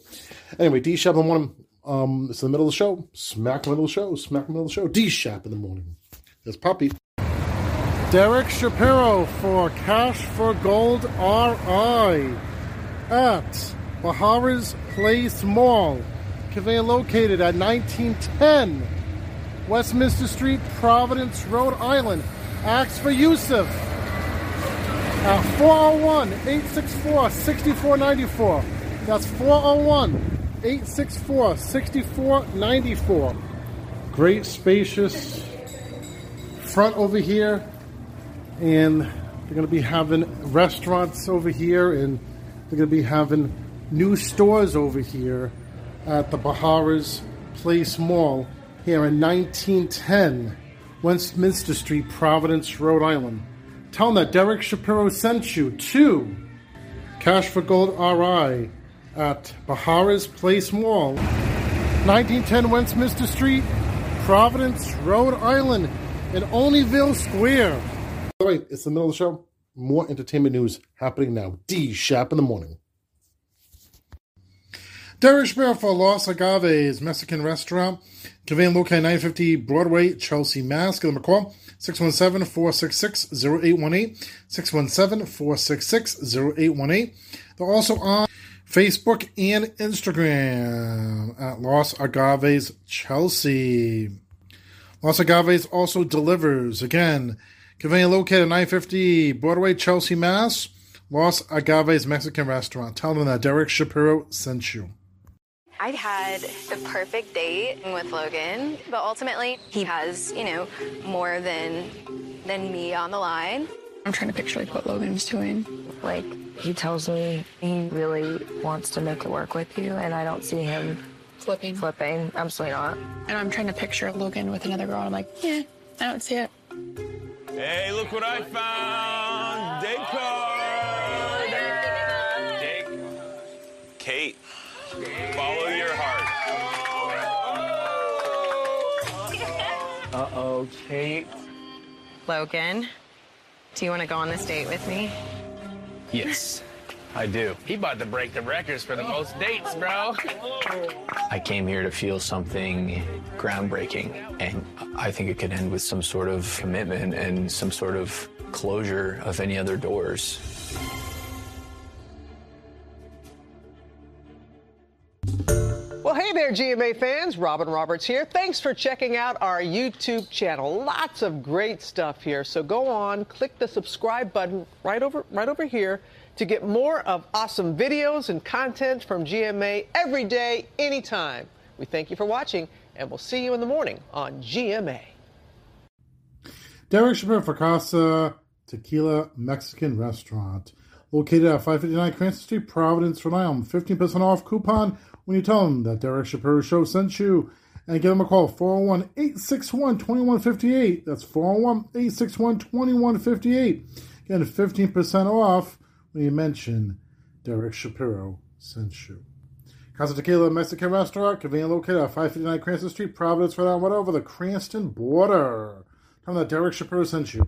Anyway, D. Shap in the morning. Um, it's the middle of the show. Smack middle of the show. Smack middle of the show. D. Shap in the morning. There's Poppy. Derek Shapiro for Cash for Gold RI at Bahara's Place Mall. Conveyance located at 1910 Westminster Street, Providence, Rhode Island. Ask for Yusuf Uh, at 401 864 6494. That's 401 864 6494. Great, spacious front over here. And they're going to be having restaurants over here, and they're going to be having new stores over here at the Baharas Place Mall here in 1910 Westminster Street, Providence, Rhode Island. Tell them that Derek Shapiro sent you to Cash for Gold RI at Baharas Place Mall, 1910 Westminster Street, Providence, Rhode Island, in Olneyville Square. All right, it's the middle of the show. More entertainment news happening now. D Shap in the morning. Derek Shapiro for Los Agaves Mexican Restaurant. Conveying located 950 Broadway, Chelsea, Mass. Give them a call. 617-466-0818. 617-466-0818. They're also on Facebook and Instagram at Los Agaves Chelsea. Los Agaves also delivers. Again, conveying located 950 Broadway, Chelsea, Mass. Los Agaves Mexican Restaurant. Tell them that Derek Shapiro sent you. I had the perfect date with Logan, but ultimately he has, you know, more than than me on the line. I'm trying to picture like what Logan's doing. Like he tells me he really wants to make it work with you, and I don't see him flipping. Flipping, absolutely not. And I'm trying to picture Logan with another girl. And I'm like, yeah, I don't see it. Hey, look what I found! Date card! Date. Kate, Uh oh, Kate. Logan, do you want to go on this date with me? Yes, I do. He about to break the records for the most dates, bro. I came here to feel something groundbreaking, and I think it could end with some sort of commitment and some sort of closure of any other doors. Well, hey there, GMA fans. Robin Roberts here. Thanks for checking out our YouTube channel. Lots of great stuff here. So go on, click the subscribe button right over right over here to get more of awesome videos and content from GMA every day, anytime. We thank you for watching, and we'll see you in the morning on GMA. Derek Shapiro for Casa Tequila Mexican Restaurant. Located at 559 Cranston Street, Providence, Rhode Island. 15% off coupon when you tell them that Derek Shapiro Show sent you. And give them a call, 401 861 2158. That's 401 861 2158. Again, 15% off when you mention Derek Shapiro sent you. Casa Tequila Mexican Restaurant, conveniently located at 559 Cranston Street, Providence, Rhode Island, right over the Cranston border. Tell them that Derek Shapiro sent you.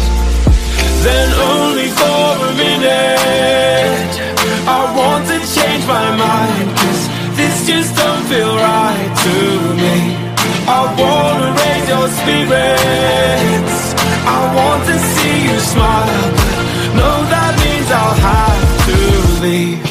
Then only for a minute. I want to change my mind Cause this just don't feel right to me. I wanna raise your spirits. I want to see you smile But no, that means I'll have to leave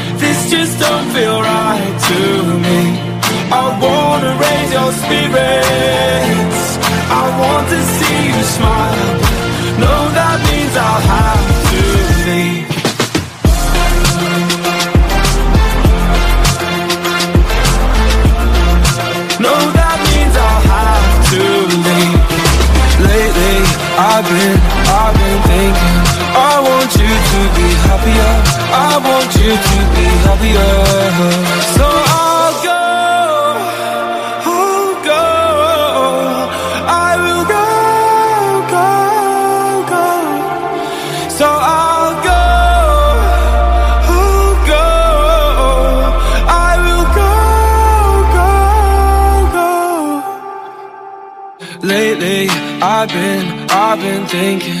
just don't feel right to me. I wanna raise your spirits. I want to see you smile. No, that means I'll have to leave. No, that means I'll have to leave. Lately, I've been, I've been thinking to be happier. I want you to be happier. So I'll go I'll go. I will go, go, go. So I'll go I'll go. I will go, go, go. Lately, I've been, I've been thinking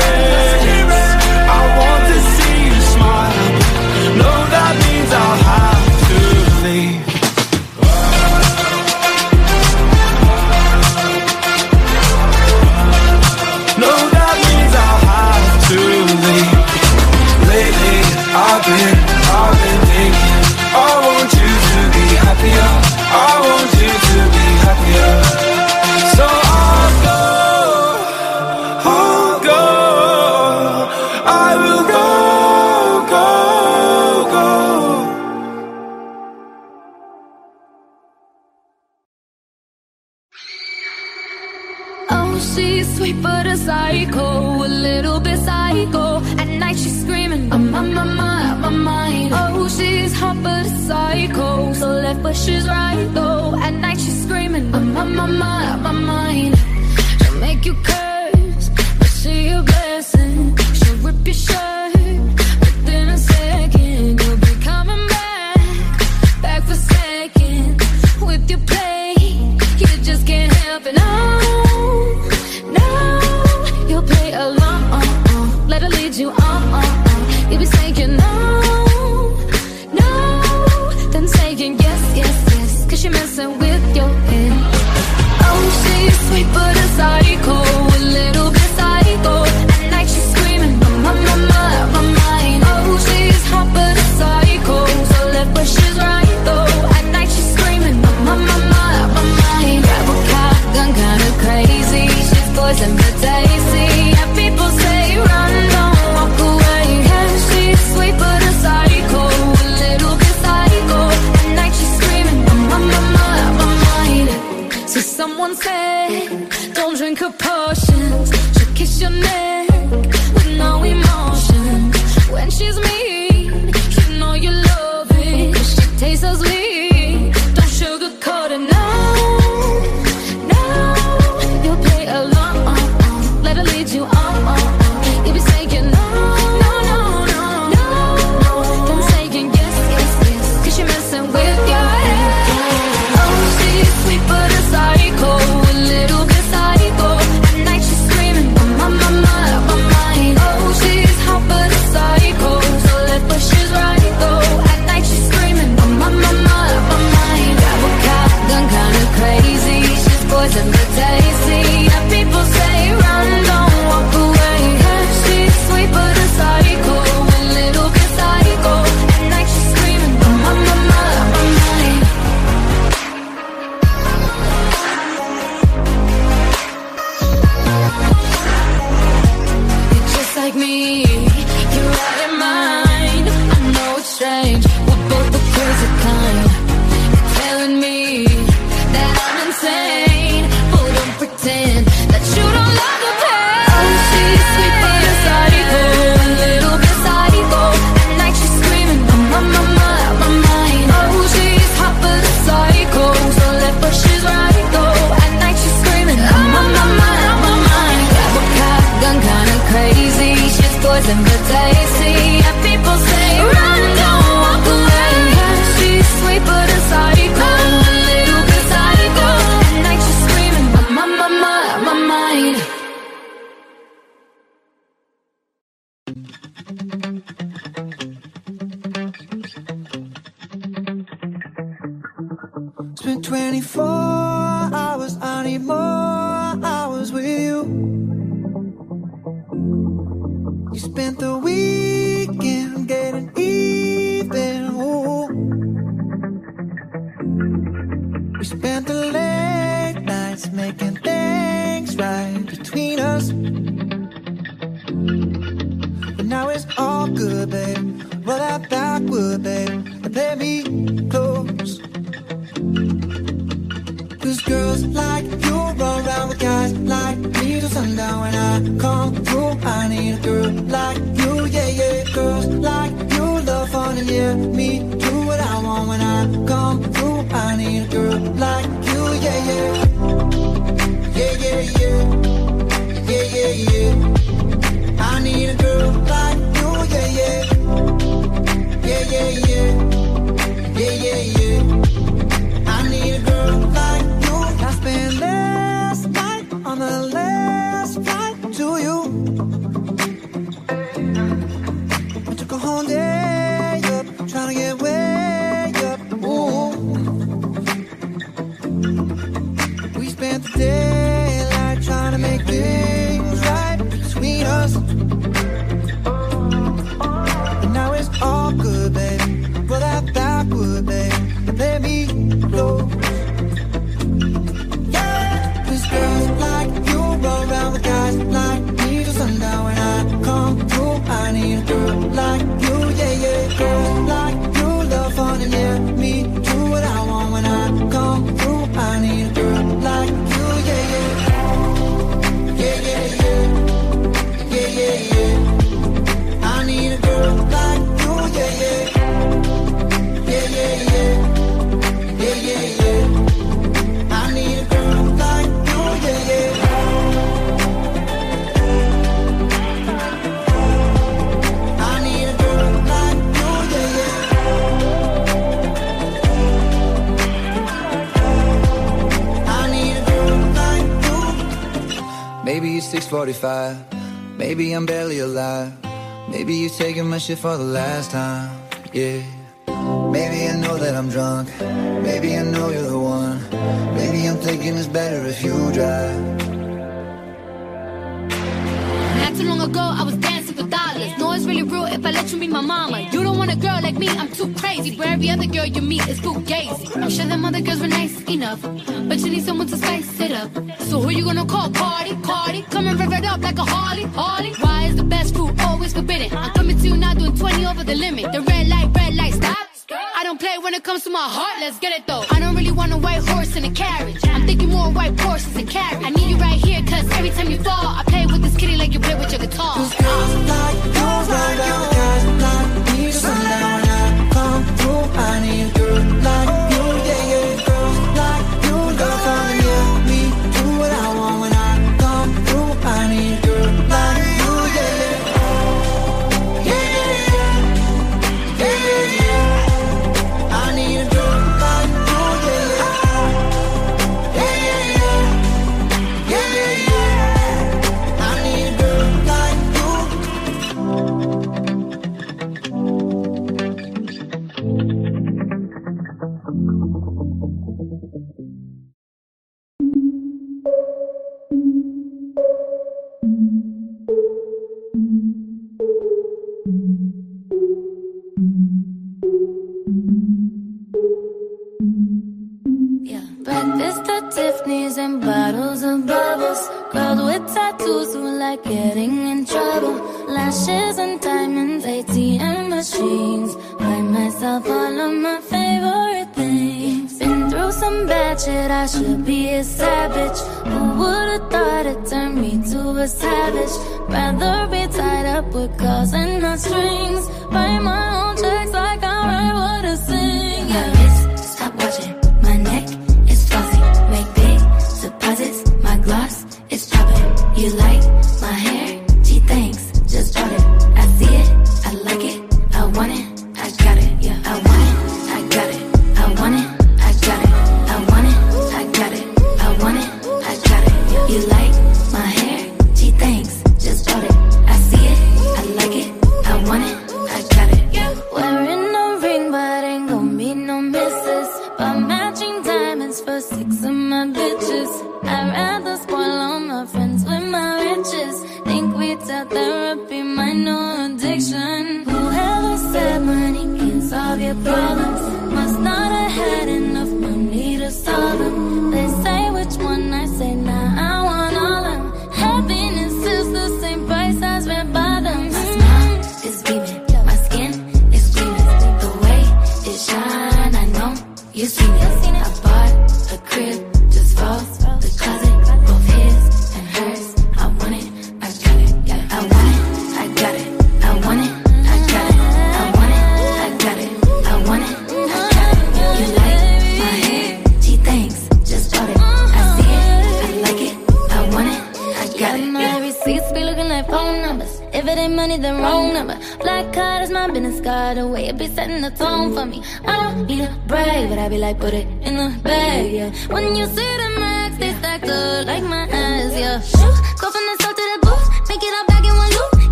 I want 45. Maybe I'm barely alive. Maybe you're taking my shit for the last time.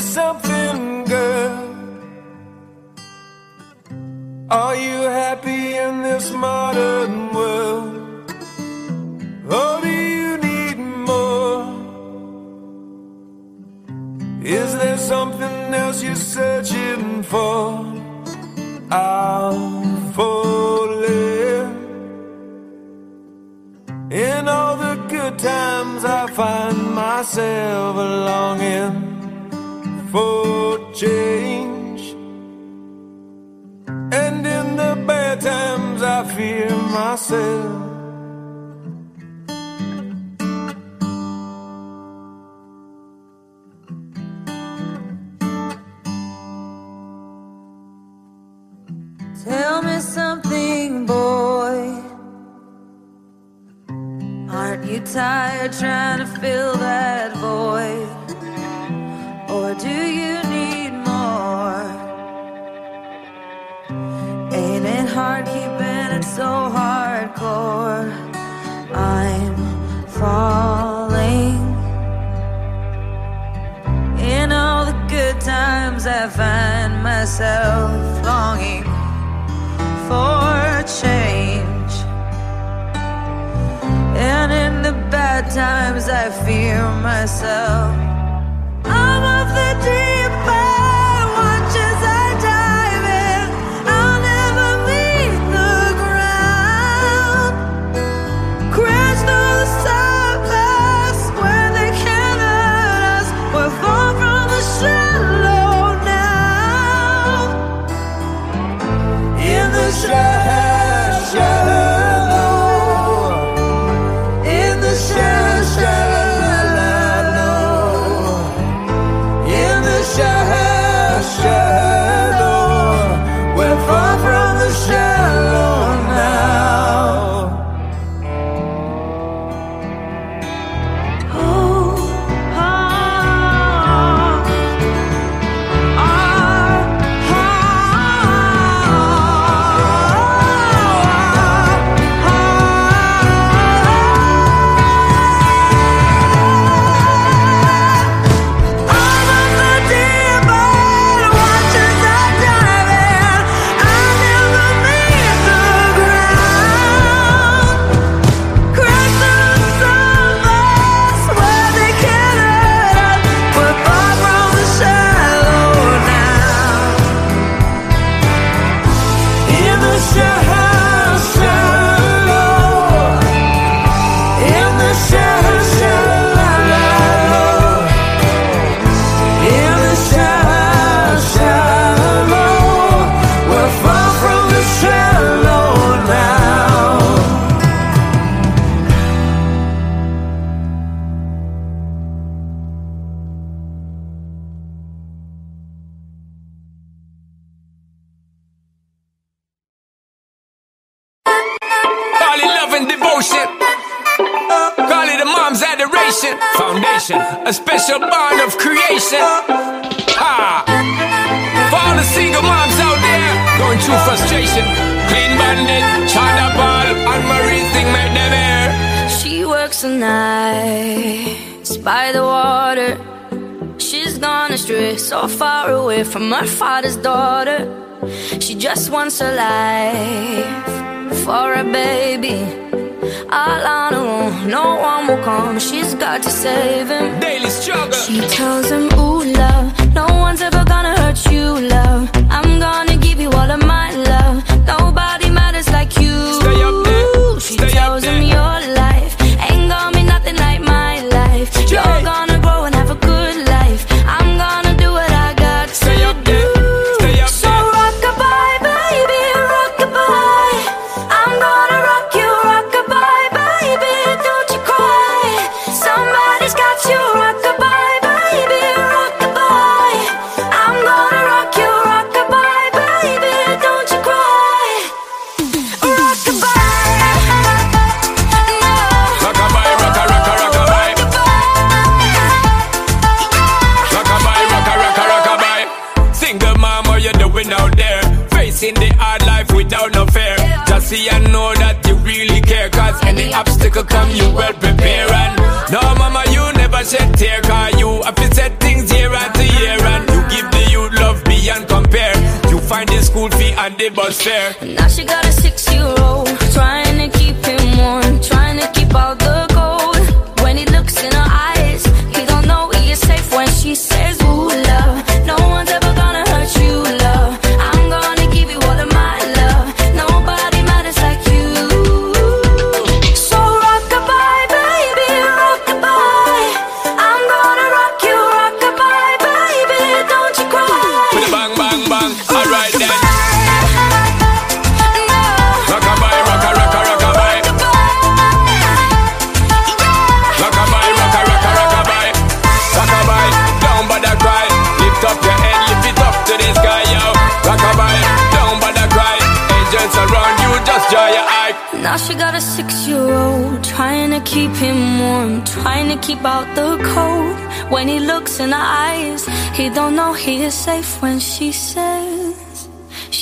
Something,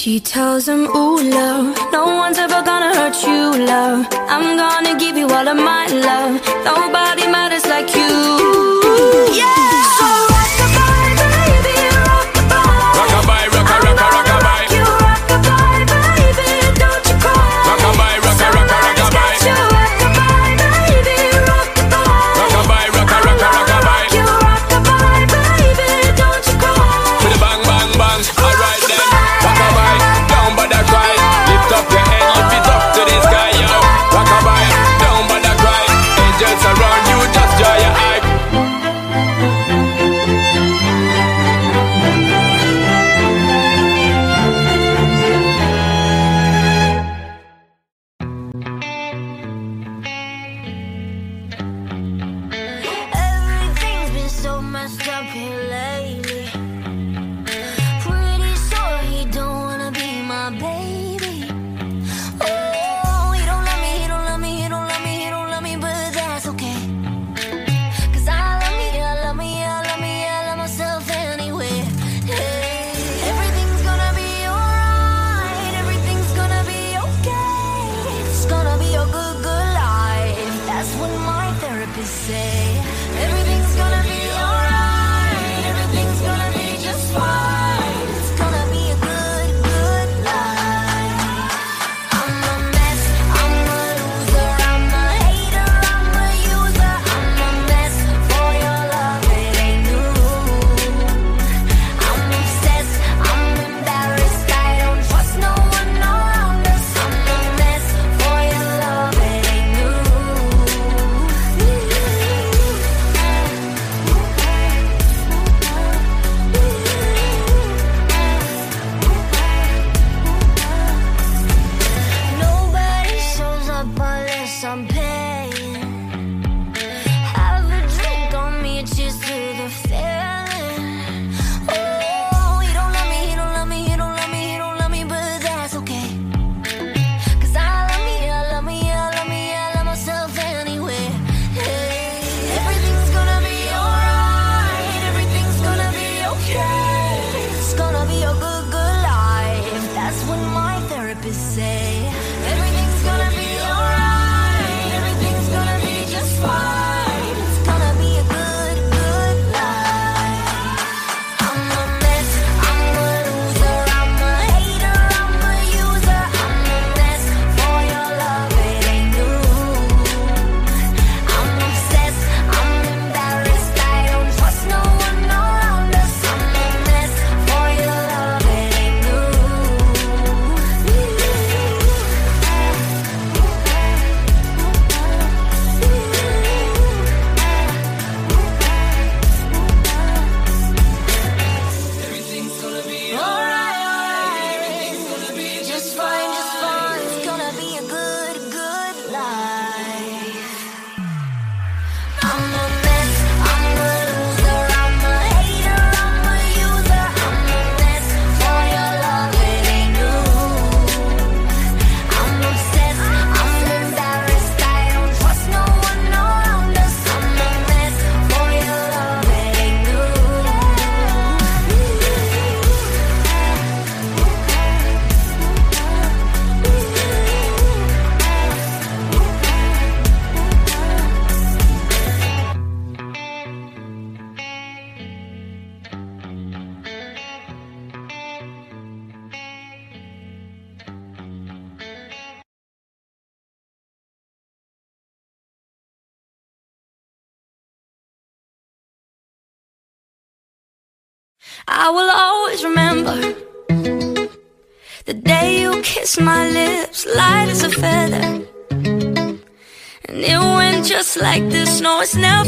She tells him, Ooh,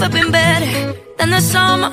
Never been better than the summer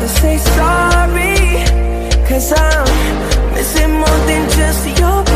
to say sorry? Cause I'm missing more than just your body.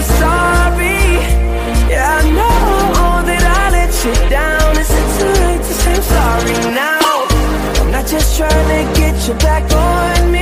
sorry? Yeah, I know that I let you down. Is it too late to say sorry now? I'm not just trying to get you back on me.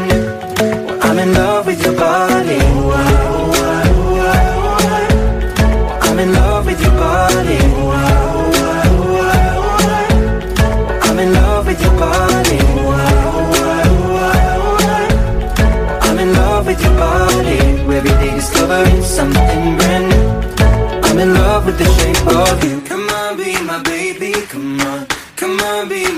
new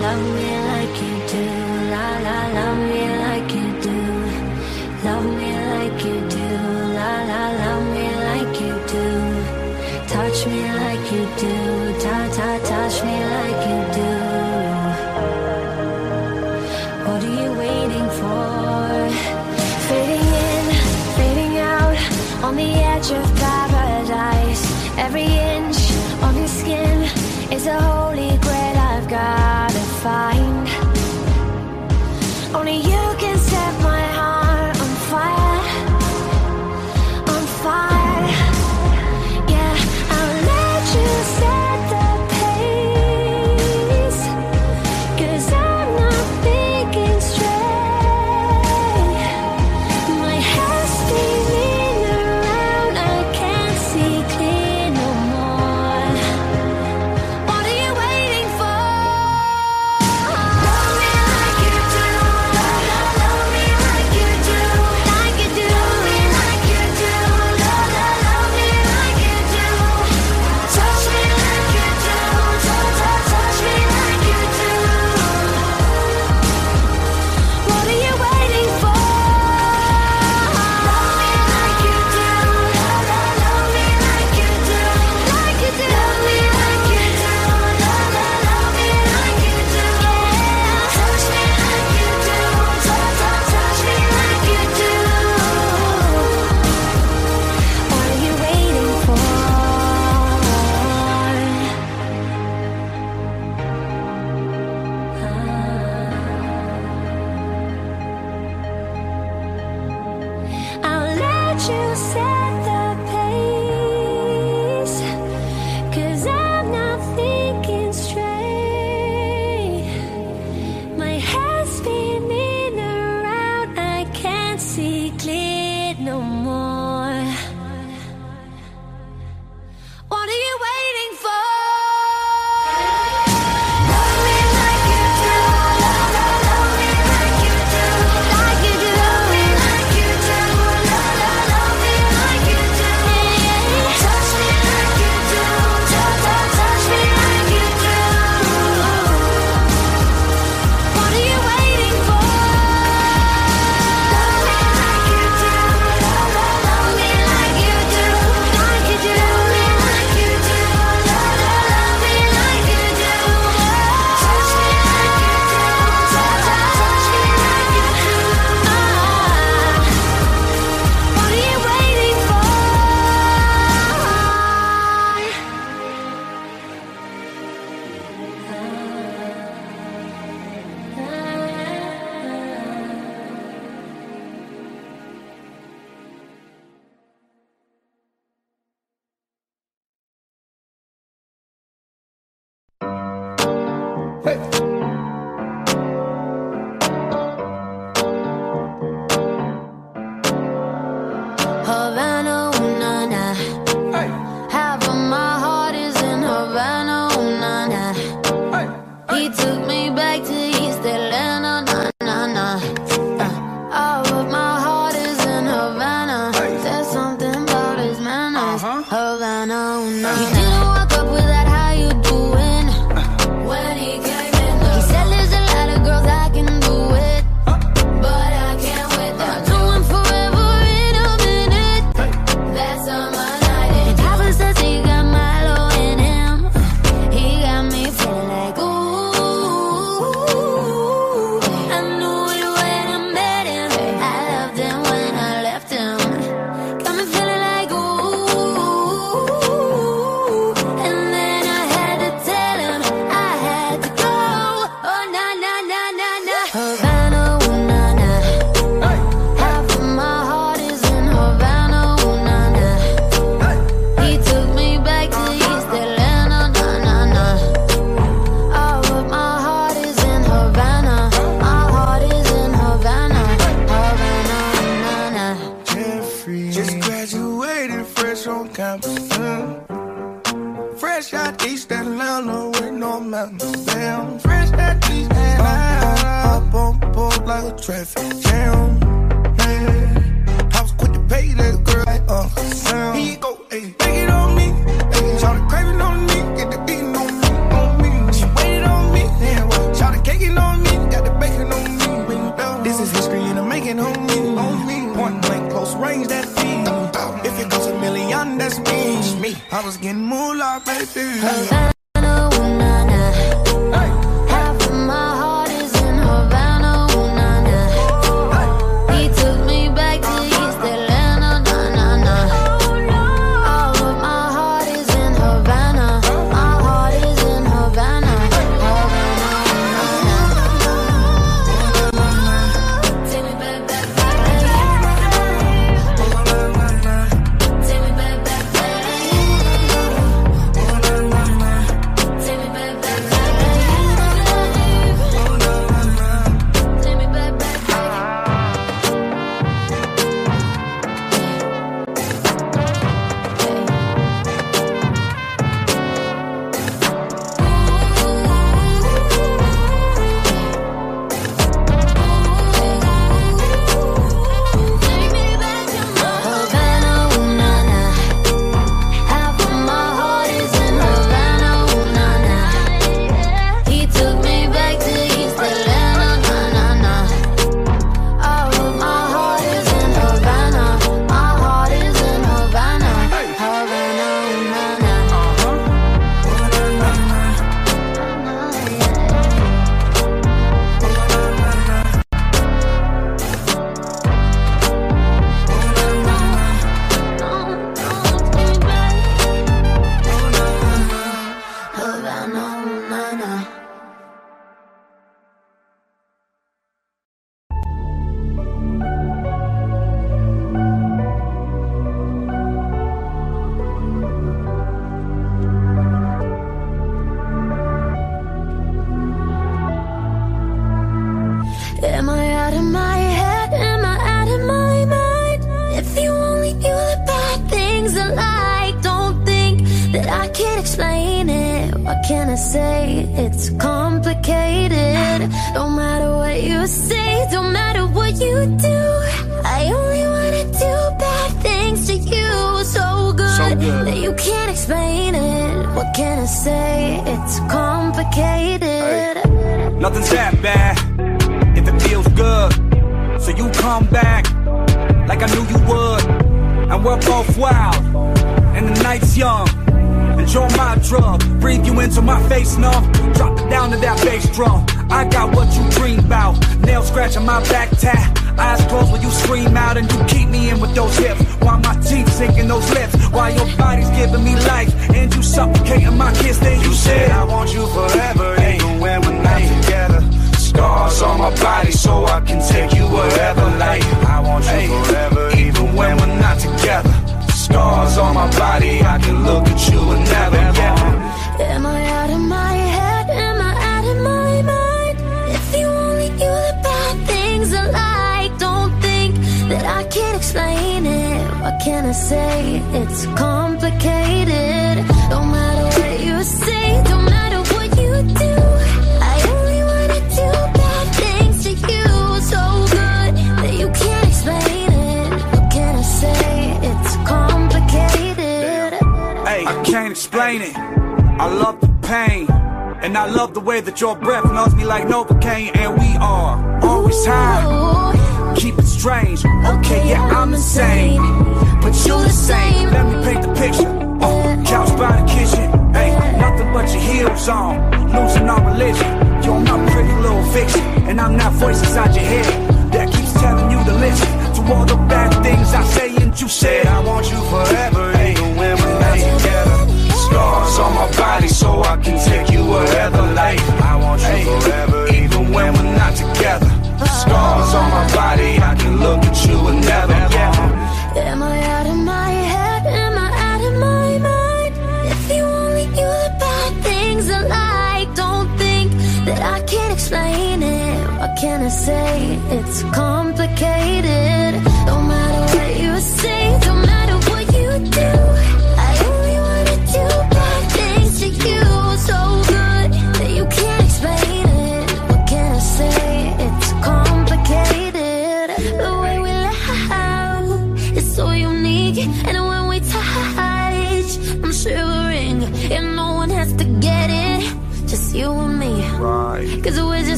Love me like you do, la la, love me like you do, love me like you do, la la, love me like you do, touch me like you do, ta ta, touch me like you do. What are you waiting for? Fading in, fading out, on the edge of paradise. Every was getting moolah, baby. Half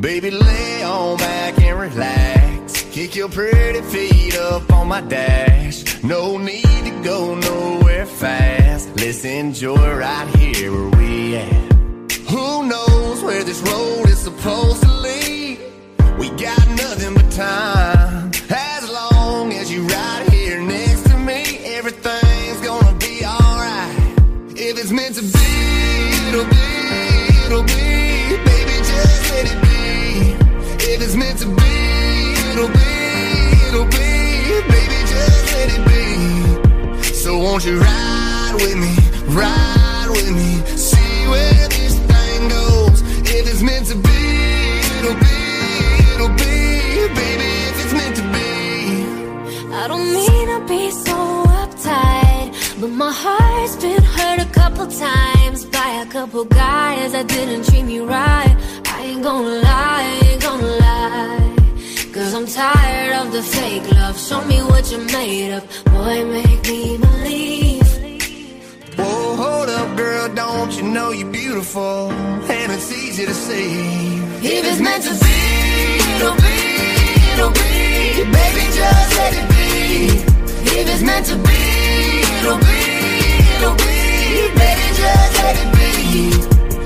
Baby, lay on back and relax. Kick your pretty feet up on my dash. No need to go nowhere fast. Let's enjoy right here where we at. Who knows where this road is supposed to lead? We got nothing but time. Won't you ride with me, ride with me, see where this thing goes. If it's meant to be, it'll be, it'll be. Baby, if it's meant to be. I don't mean to be so uptight, but my heart's been hurt a couple times by a couple guys that didn't treat me right. I ain't gonna lie, I ain't gonna lie. Cause I'm tired of the fake love. Show me what you're made of. Boy, make me believe. Whoa, hold up, girl, don't you know you're beautiful? And it's easy to see. If it's meant to be, it'll be, it'll be. Baby, just let it be. If it's meant to be, it'll be, it'll be. Baby, just let it be.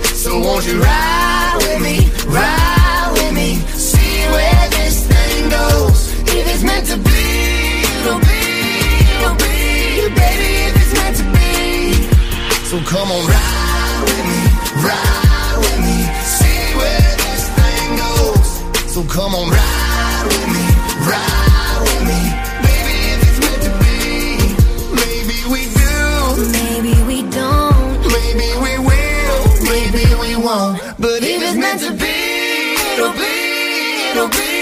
So won't you ride with me, ride with me, see where this thing goes. If it's meant to be, it'll be, it'll be. Baby, if it's meant to be. So come on, ride with me, ride with me, see where this thing goes. So come on, ride with me, ride with me, baby, if it's meant to be. Maybe we do, Maybe we don't, maybe we will, maybe we won't. But if it's meant to be, it'll be, it'll be.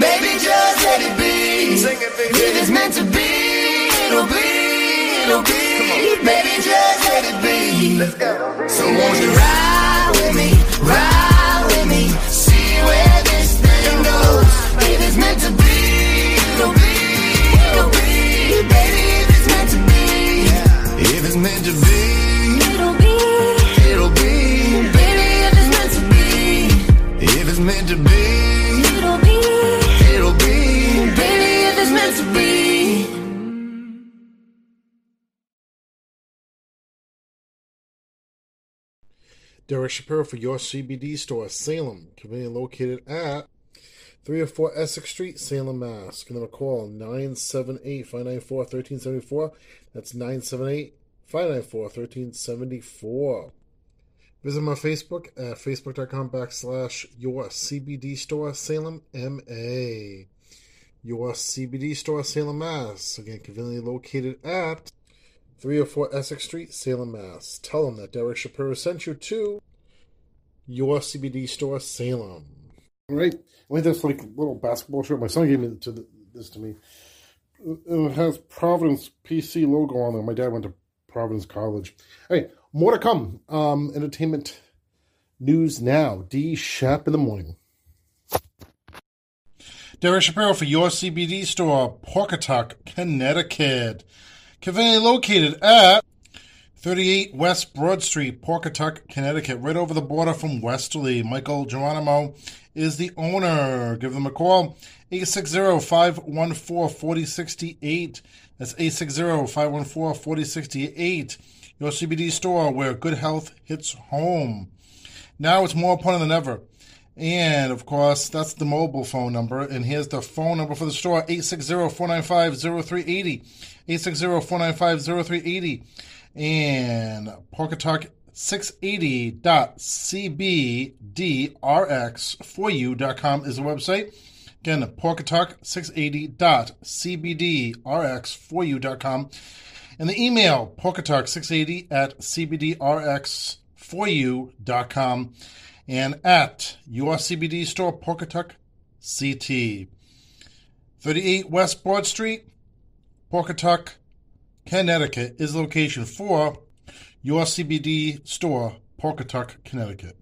Baby, just let it be. Sing it, baby. If it's meant to be, it'll be, it'll be. Baby, just let it be. Let's go. So won't you ride with me, ride with me, see where this thing goes. If it's meant to be, it'll be, it'll be. Baby, if it's meant to be, if it's meant to be, Derek Shapiro for your CBD store, Salem, conveniently located at 304 Essex Street, Salem, Mass. Give them a call 978 594 1374. That's 978 594 1374. Visit my Facebook at facebook.com backslash your CBD store, Salem, MA. Your CBD store, Salem, Mass. Again, conveniently located at 304 Essex Street, Salem, Mass. Tell them that Derek Shapiro sent you to your CBD store, Salem. Right. I think that's like little basketball shirt. My son gave me to the, this to me. It has Providence PC logo on there. My dad went to Providence College. All right. More to come. Um, entertainment news now. D Shap in the morning. Derek Shapiro for your CBD store, Pawcatuck, Connecticut. Conveniently located at 38 West Broad Street, Pawcatuck, Connecticut, right over the border from Westerly. Michael Geronimo is the owner. Give them a call, 860-514-4068. That's 860-514-4068. Your CBD store where good health hits home. Now it's more important than ever. And of course, that's the mobile phone number. And here's the phone number for the store 860 495 0380. 860 495 0380. And Pawcatuck 680.cbdrx4u.com is the website. Again, Pawcatuck 680.cbdrx4u.com. And the email, Pawcatuck680 at cbdrx4u.com and at your CBD store, Pawcatuck CT. 38 West Broad Street, Pawcatuck, Connecticut is location for your CBD store, Pawcatuck, Connecticut.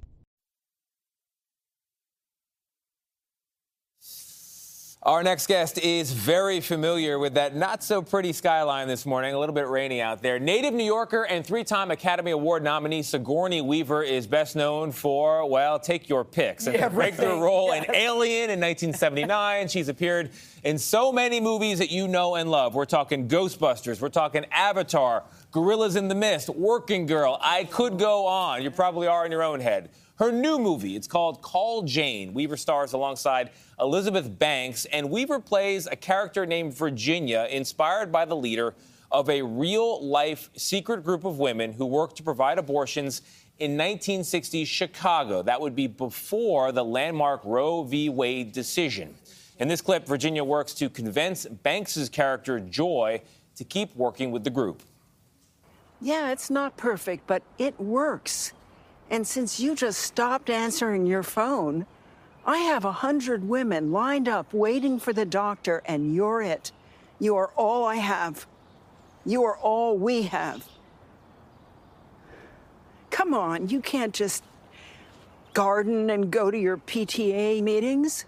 Our next guest is very familiar with that not so pretty skyline this morning. A little bit rainy out there. Native New Yorker and three time Academy Award nominee Sigourney Weaver is best known for, well, take your picks. And Yeah, her breakthrough right. role [LAUGHS] Yes. in Alien in 1979. She's appeared in so many movies that you know and love. We're talking Ghostbusters, we're talking Avatar, Gorillas in the Mist, Working Girl. I could go on. You probably are in your own head. Her new movie, it's called Call Jane. Weaver stars alongside Elizabeth Banks, and Weaver plays a character named Virginia, inspired by the leader of a real life secret group of women who worked to provide abortions in 1960 Chicago. That would be before the landmark Roe v. Wade decision. In this clip, Virginia works to convince Banks's character Joy to keep working with the group. Yeah, it's not perfect, but it works. And since you just stopped answering your phone, I have a hundred women lined up waiting for the doctor, and you're it. You are all I have. You are all we have. Come on, you can't just garden and go to your PTA meetings.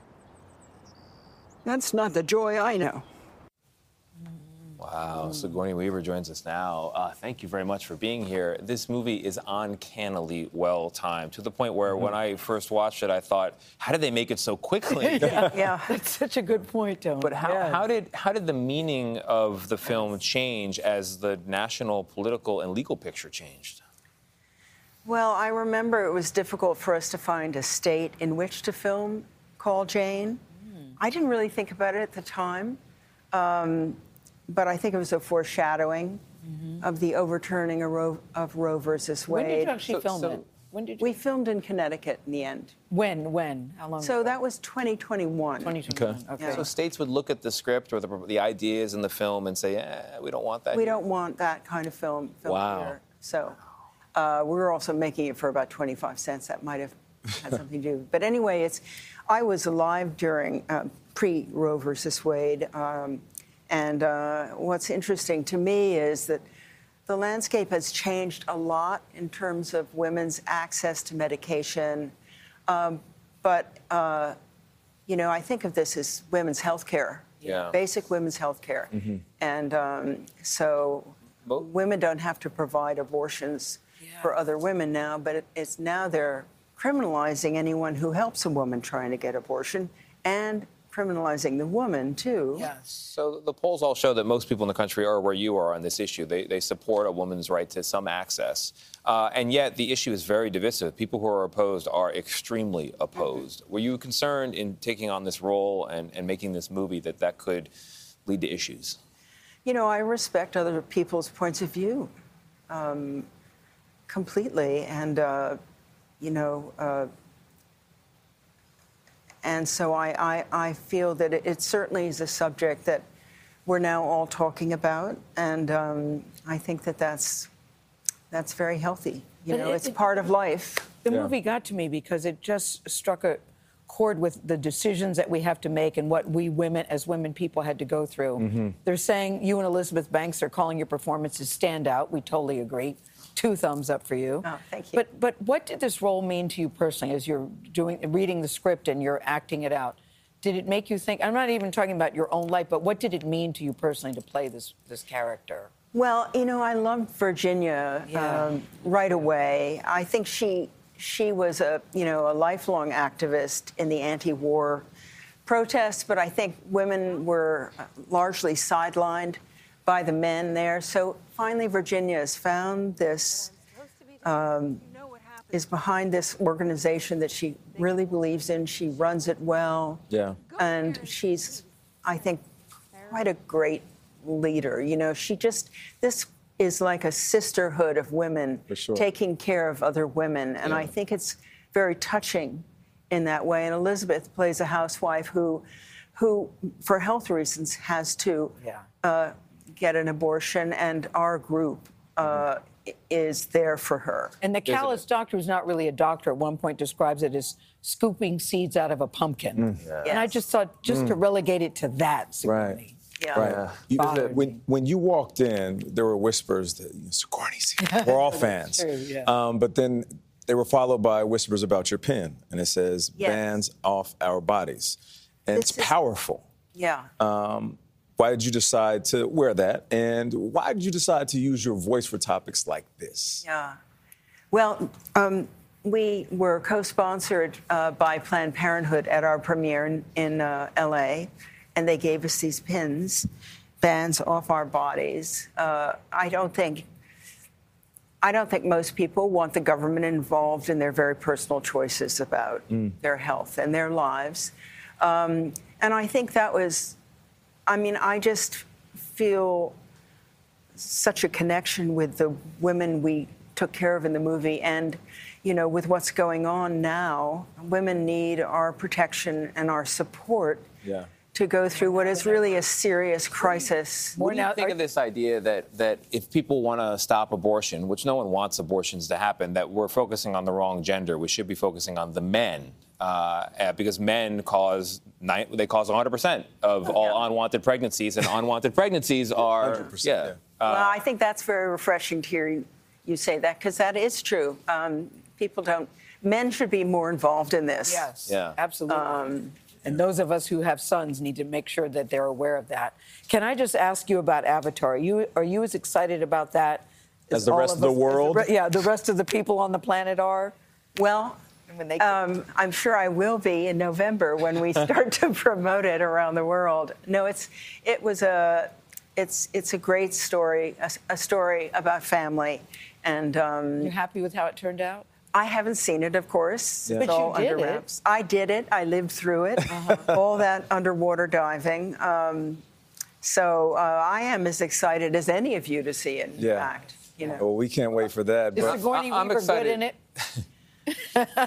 That's not the joy I know. Wow, Sigourney Weaver joins us now. Uh, thank you very much for being here. This movie is uncannily well timed to the point where when I first watched it, I thought, how did they make it so quickly? [LAUGHS] yeah, [LAUGHS] yeah, that's such a good point, Tony. But how, Yeah. how did how did the meaning of the film change as the national political and legal picture changed? Well, I remember it was difficult for us to find a state in which to film Call Jane. I didn't really think about it at the time, um, but I think it was a foreshadowing of the overturning of Roe, of Roe versus Wade. When did you actually film it? When did we filmed in Connecticut in the end? When? When? How long? So that was 2021. Okay. So states would look at the script or the, the ideas in the film and say, eh, we don't want that. We here." don't want that kind of film. film Wow. Here. So uh, we were also making it for about 25 cents. That might have had something to do. But anyway, it's. I was alive during uh, pre Roe versus Wade, um, and uh, what's interesting to me is that the landscape has changed a lot in terms of women's access to medication. Um, but uh, you know, I think of this as women's health care. Yeah. Basic women's health care. And um, so women don't have to provide abortions for other women now, but it, it's now they're criminalizing anyone who helps a woman trying to get abortion and criminalizing the woman too. Yes. So the polls all show that most people in the country are where you are on this issue. They, they support a woman's right to some access. Uh, and yet the issue is very divisive. People who are opposed are extremely opposed. Were you concerned in taking on this role and, and making this movie that that could lead to issues? You know, I respect other people's points of view um, completely, and uh, you know, uh, and so I, I, I feel that it, it certainly is a subject that we're now all talking about, and um, I think that that's that's very healthy. You But know, it- it's it- part of life. The movie got to me because it just struck a chord with the decisions that we have to make and what we women, as women people, had to go through. Mm-hmm. They're saying you and Elizabeth Banks are calling your performances standout. We totally agree. Two thumbs up for you. Oh, thank you. But but what did this role mean to you personally as you're doing reading the script and you're acting it out? Did it make you think? I'm not even talking about your own life, but what did it mean to you personally to play this this character? Well, you know, I loved Virginia Yeah. um, right away. I think she she was a you know a lifelong activist in the anti-war protests, but I think women were uh, largely sidelined by the men there. So finally, Virginia has found this. Um, is behind this organization that she really believes in. She runs it well Yeah. and she's i think quite a great leader you know she just this is like a sisterhood of women sure. taking care of other women and i think it's very touching in that way and elizabeth plays a housewife who who for health reasons has to Yeah. uh, get an abortion and our group uh, is there for her. And the callous doctor, who's not really a doctor, at one point describes it as scooping seeds out of a pumpkin. Mm. Yeah. And I just thought, just to Mm. relegate it to that, Right. Yeah. Right. You- when when you walked in, there were whispers that you know, Sigourney's [LAUGHS] here. We're all fans. True, yeah. um, but then they were followed by whispers about your pen, and it says Yes. "bans off our bodies," and it's powerful. Yeah. Um, why did you decide to wear that, and why did you decide to use your voice for topics like this? Yeah. Well, um, we were co-sponsored uh, by Planned Parenthood at our premiere in, in uh, L.A., and they gave us these pins, bans off our bodies. Uh, I don't think. I don't think most people want the government involved in their very personal choices about their health and their lives. Um, and I think that was, I mean, I just feel such a connection with the women we took care of in the movie. And, you know, with what's going on now, women need our protection and our support Yeah. to go through what is really a serious crisis. What do you think of this idea that that if people want to stop abortion, which no one wants abortions to happen, that we're focusing on the wrong gender? We should be focusing on the men. Uh, uh, because men cause ni- they cause 100% of all unwanted pregnancies, and unwanted pregnancies [LAUGHS] are yeah. well, Uh, I think that's very refreshing to hear you, you say that because that is true. Um, people don't, men should be more involved in this. Yes. Yeah. Absolutely. Um, and those of us who have sons need to make sure that they're aware of that. Can I just ask you about Avatar? Are you are you as excited about that As the all rest of the us- as world? re- yeah, the rest of the people on the planet are. Well, um, I'm sure I will be in November when we [LAUGHS] start to promote it around the world. No, it's it was a it's it's a great story, a, a story about family, and um, You happy with how it turned out? I haven't seen it, of course. Yeah. It's But you did under it. I did it. I lived through it. All that underwater diving. Um, so uh, I am as excited as any of you to see it. In Yeah. fact, you know, Well, we can't wait for that. Is but- Sigourney I'm Weaver good in it? [LAUGHS]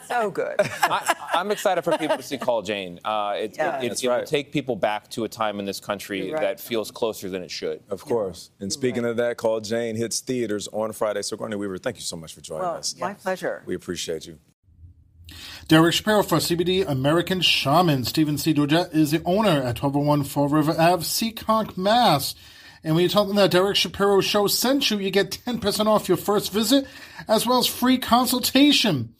so [LAUGHS] good. I, I'm excited for people to see Call Jane. Uh, it, Yeah. it, it, That's it will right. take people back to a time in this country right. that feels closer than it should. Of course. And speaking of that, Call Jane hits theaters on Friday. So, Sigourney Weaver, thank you so much for joining well, us. my pleasure. We appreciate you. Derek Shapiro for CBD American Shaman. Stephen C. Dojet is the owner at 1201 Fall River Ave, Seekonk, Mass. And when you tell them that Derek Shapiro Show sent you, you get 10% off your first visit, as well as free consultation.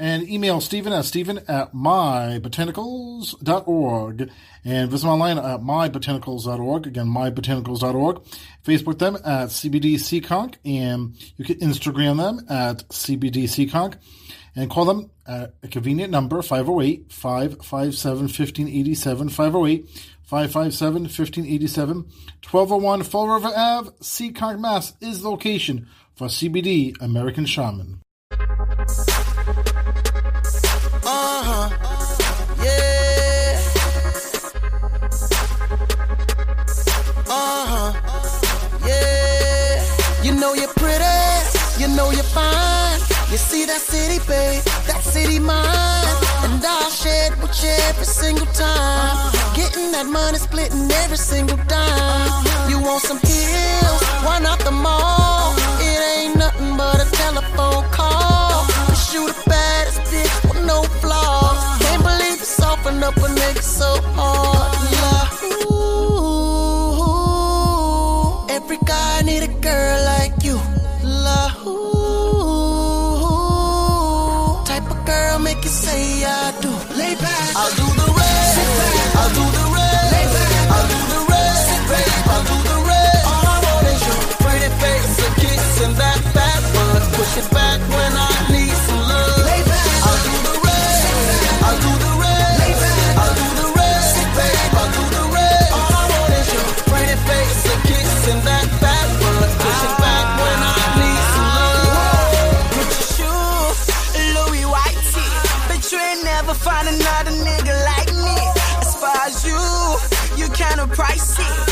And email Stephen at Stephen at mybotanicals.org. And visit my online at mybotanicals.org. Again, mybotanicals.org. Facebook them at CBD Seekonk. And you can Instagram them at CBD Seekonk and call them at a convenient number 508 557 1587 508 557 1587 1201 Fall River Ave, Seekonk, Mass is the location for CBD American Shaman. Uh huh. Yeah. Uh huh. Yeah. You know you're pretty. You know you're fine. You see that city, babe. That city mine. And I'll share it with you every single time. Getting that money, splitting every single dime. You want some heels? Why not the mall? It ain't nothing but a telephone call. Cause you the baddest bitch with no flaws. Can't believe you soften up a nigga so hard. Yeah. Ooh, every guy need a girl like it back when I need some love. Lay back. I'll do the rest. I'll do the rest. Lay back. I'll do the rest. Back. I'll do the rest. All I want is your pretty face, a kiss, and that butt. Push it back when I need some love. Put your shoes, Louis Whitey. Bet you ain't never find another nigga like me. As far as you, you kinda pricey.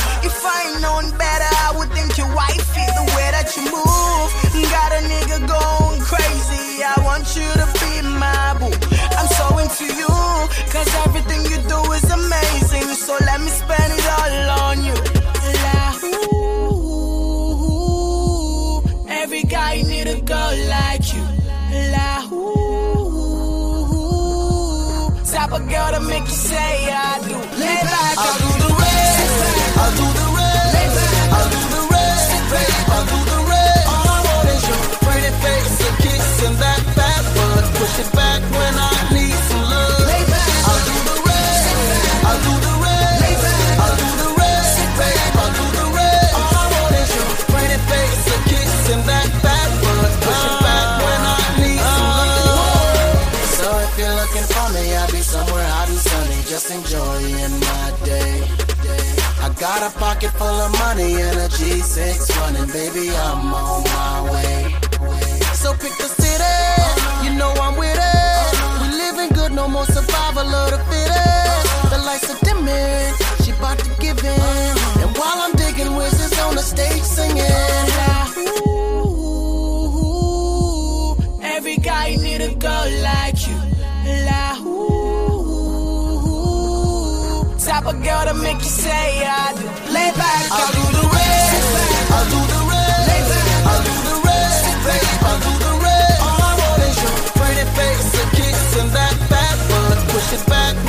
A girl to make you say I do. Live like I do. Got a pocket full of money and a G6 running, baby, I'm on my way. So pick the city, you know I'm with it. We living good, no more survival of the fittest. The lights are dimming, she bout to give in. And while I'm digging, Wiz is on the stage singing. type of girl to make you say I do. Lay back, I'll do the rest. I'll do the rest. Lay back, I'll do the rest. I'll do the rest. All I want is your pretty face, a kiss, and that fat butt. Push it back.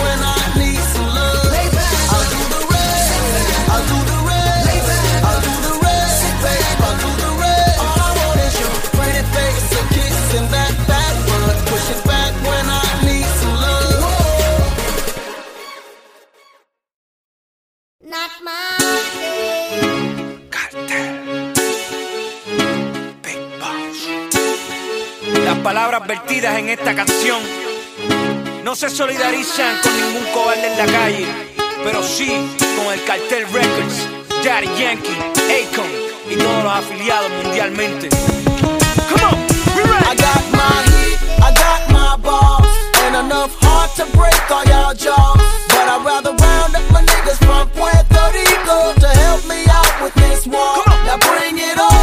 palabras vertidas en esta canción no se solidarizan con ningún cobarde en la calle, pero sí con el Cartel Records, Daddy Yankee, Akon y todos los afiliados mundialmente. Come on, we ready. I got my heat, I got my balls, and enough heart to break all y'all jaws. But I'd rather round up my niggas from Puerto Rico to help me out with this war. Now bring it on.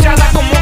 manchada como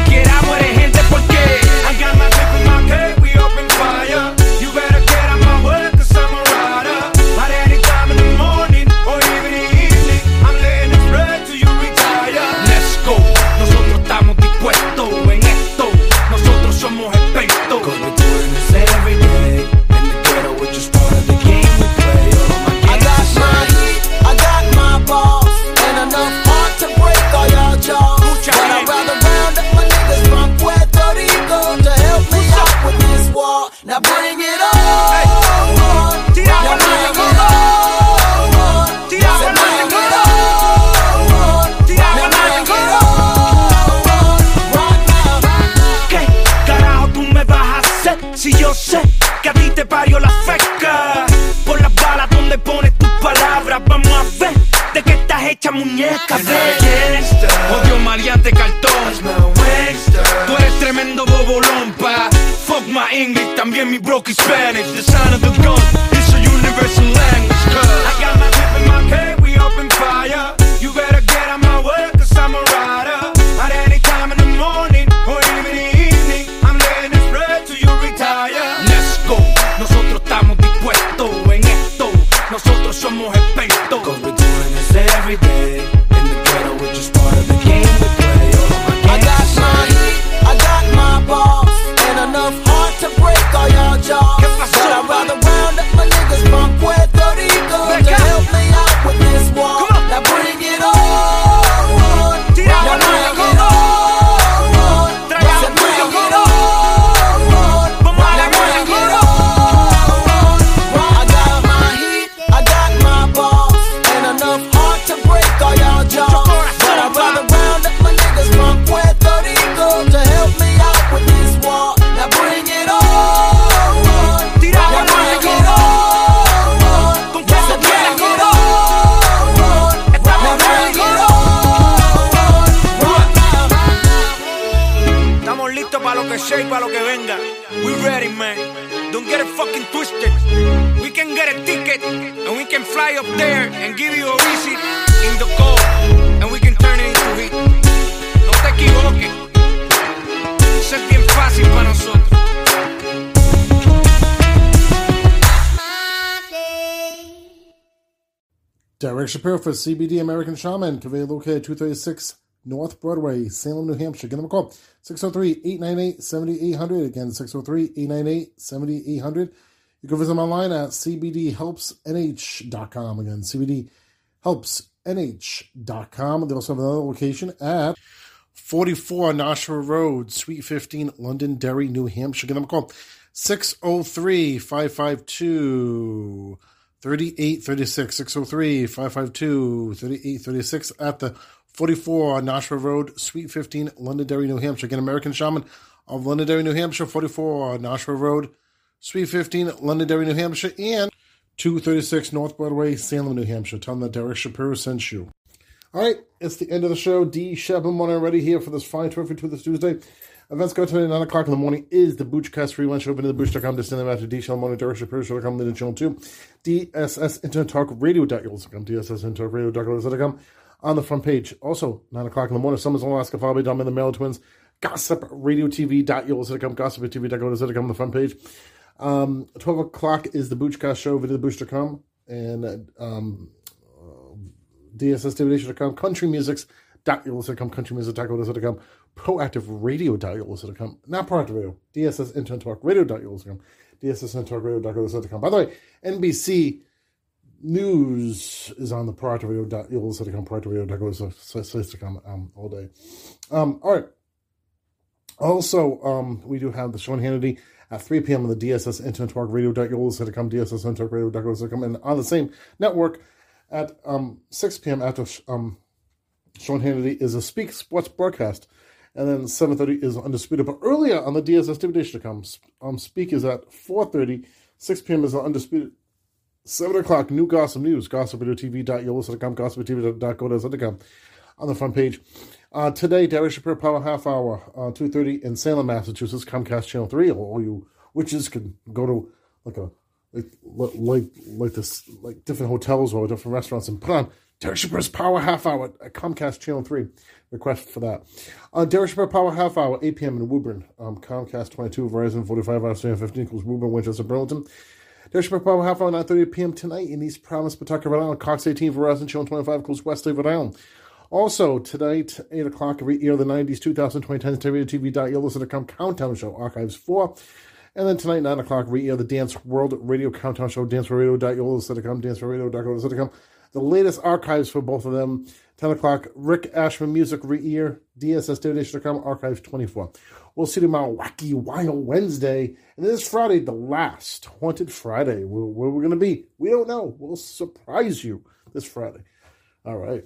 Shapiro for CBD American Shaman, located 236 North Broadway, Salem, New Hampshire. Give them a call, 603-898-7800. Again, 603-898-7800. You can visit them online at cbdhelpsnh.com. Again, cbdhelpsnh.com. They also have another location at 44 Nashua Road, Suite 15, Londonderry, New Hampshire. Give them a call, 603-552- 3836 603 552 3836 at the 44 Nashua Road, Suite 15, Londonderry, New Hampshire. Again, American Shaman of Londonderry, New Hampshire, 44 Nashua Road, Suite 15, Londonderry, New Hampshire, and 236 North Broadway, Salem, New Hampshire. Tell them that Derek Shapiro sent you. All right, it's the end of the show. D. Shepard already here for this fine this Tuesday. Events go at 9 o'clock in the morning is the Boochcast free lunch open to the Booch.com to send them after D. Shell Morning, Derek Shapiro Show.com, then Channel 2, DSS Internet Talk Radio.com, DSS Internet Radio.com on the front page. Also, 9 o'clock in the morning, Summers Alaska, Fabi, Dom and the Mail Twins, Gossip Radio TV.com, Gossip TV.com on the front page. Um, 12 o'clock is the Boochcast Show, video Booch.com, and um, DSSDivination.com, Country Musics. .com, countrymusic.com, proactiveradio.com, not proactive radio, DSS Internet Talk Radio.com, DSS Internet Radio.com. By the way, NBC News is on the proactive radio.com, proactive radio.com um, all day. Um, all right. Also, um, we do have the Sean Hannity at 3 p.m. on the DSS Internet Talk Radio.com, DSS Internet Radio.com, and on the same network at um, 6 p.m. after um, Sean Hannity is a Speak Sports broadcast. And then 7.30 is Undisputed. But earlier on the DSS Divination.com, um, Speak is at 4.30. 6 p.m. is Undisputed. 7 o'clock, new gossip news. GossipRadioTV.com, GossipTV.com on the front page. Uh, today, Derek Shapiro Power Half Hour, uh, 2.30 in Salem, Massachusetts, Comcast Channel 3. All you witches can go to like a like like like this like different hotels or different restaurants and put on Derek Shapiro's Power Half Hour at Comcast Channel 3. Request for that. Uh, Derek Shapiro Power Half Hour, 8 p.m. in Woburn. Um, Comcast 22, Verizon 45, Australia 15 equals Woburn, Winchester, Burlington. Derek Shapiro Power Half Hour, 9.30 p.m. tonight in East Providence, Pawtucket, Rhode Island. Cox 18, Verizon Channel 25 equals Wesley, Rhode Island. Also, tonight, 8 o'clock, re-air the 90s, 2010 TV.com Countdown Show, Archives 4. And then tonight, 9 o'clock, re-air the Dance World Radio Countdown Show, danceforradio.com, danceforradio.com, the latest archives for both of them. 10 o'clock, Rick Ashman Music Re-Ear, DSSDonation.com, Archives 24. We'll see you tomorrow, Wacky Wild Wednesday. And this Friday, the last Haunted Friday. Where, where we're going to be, we don't know. We'll surprise you this Friday. All right.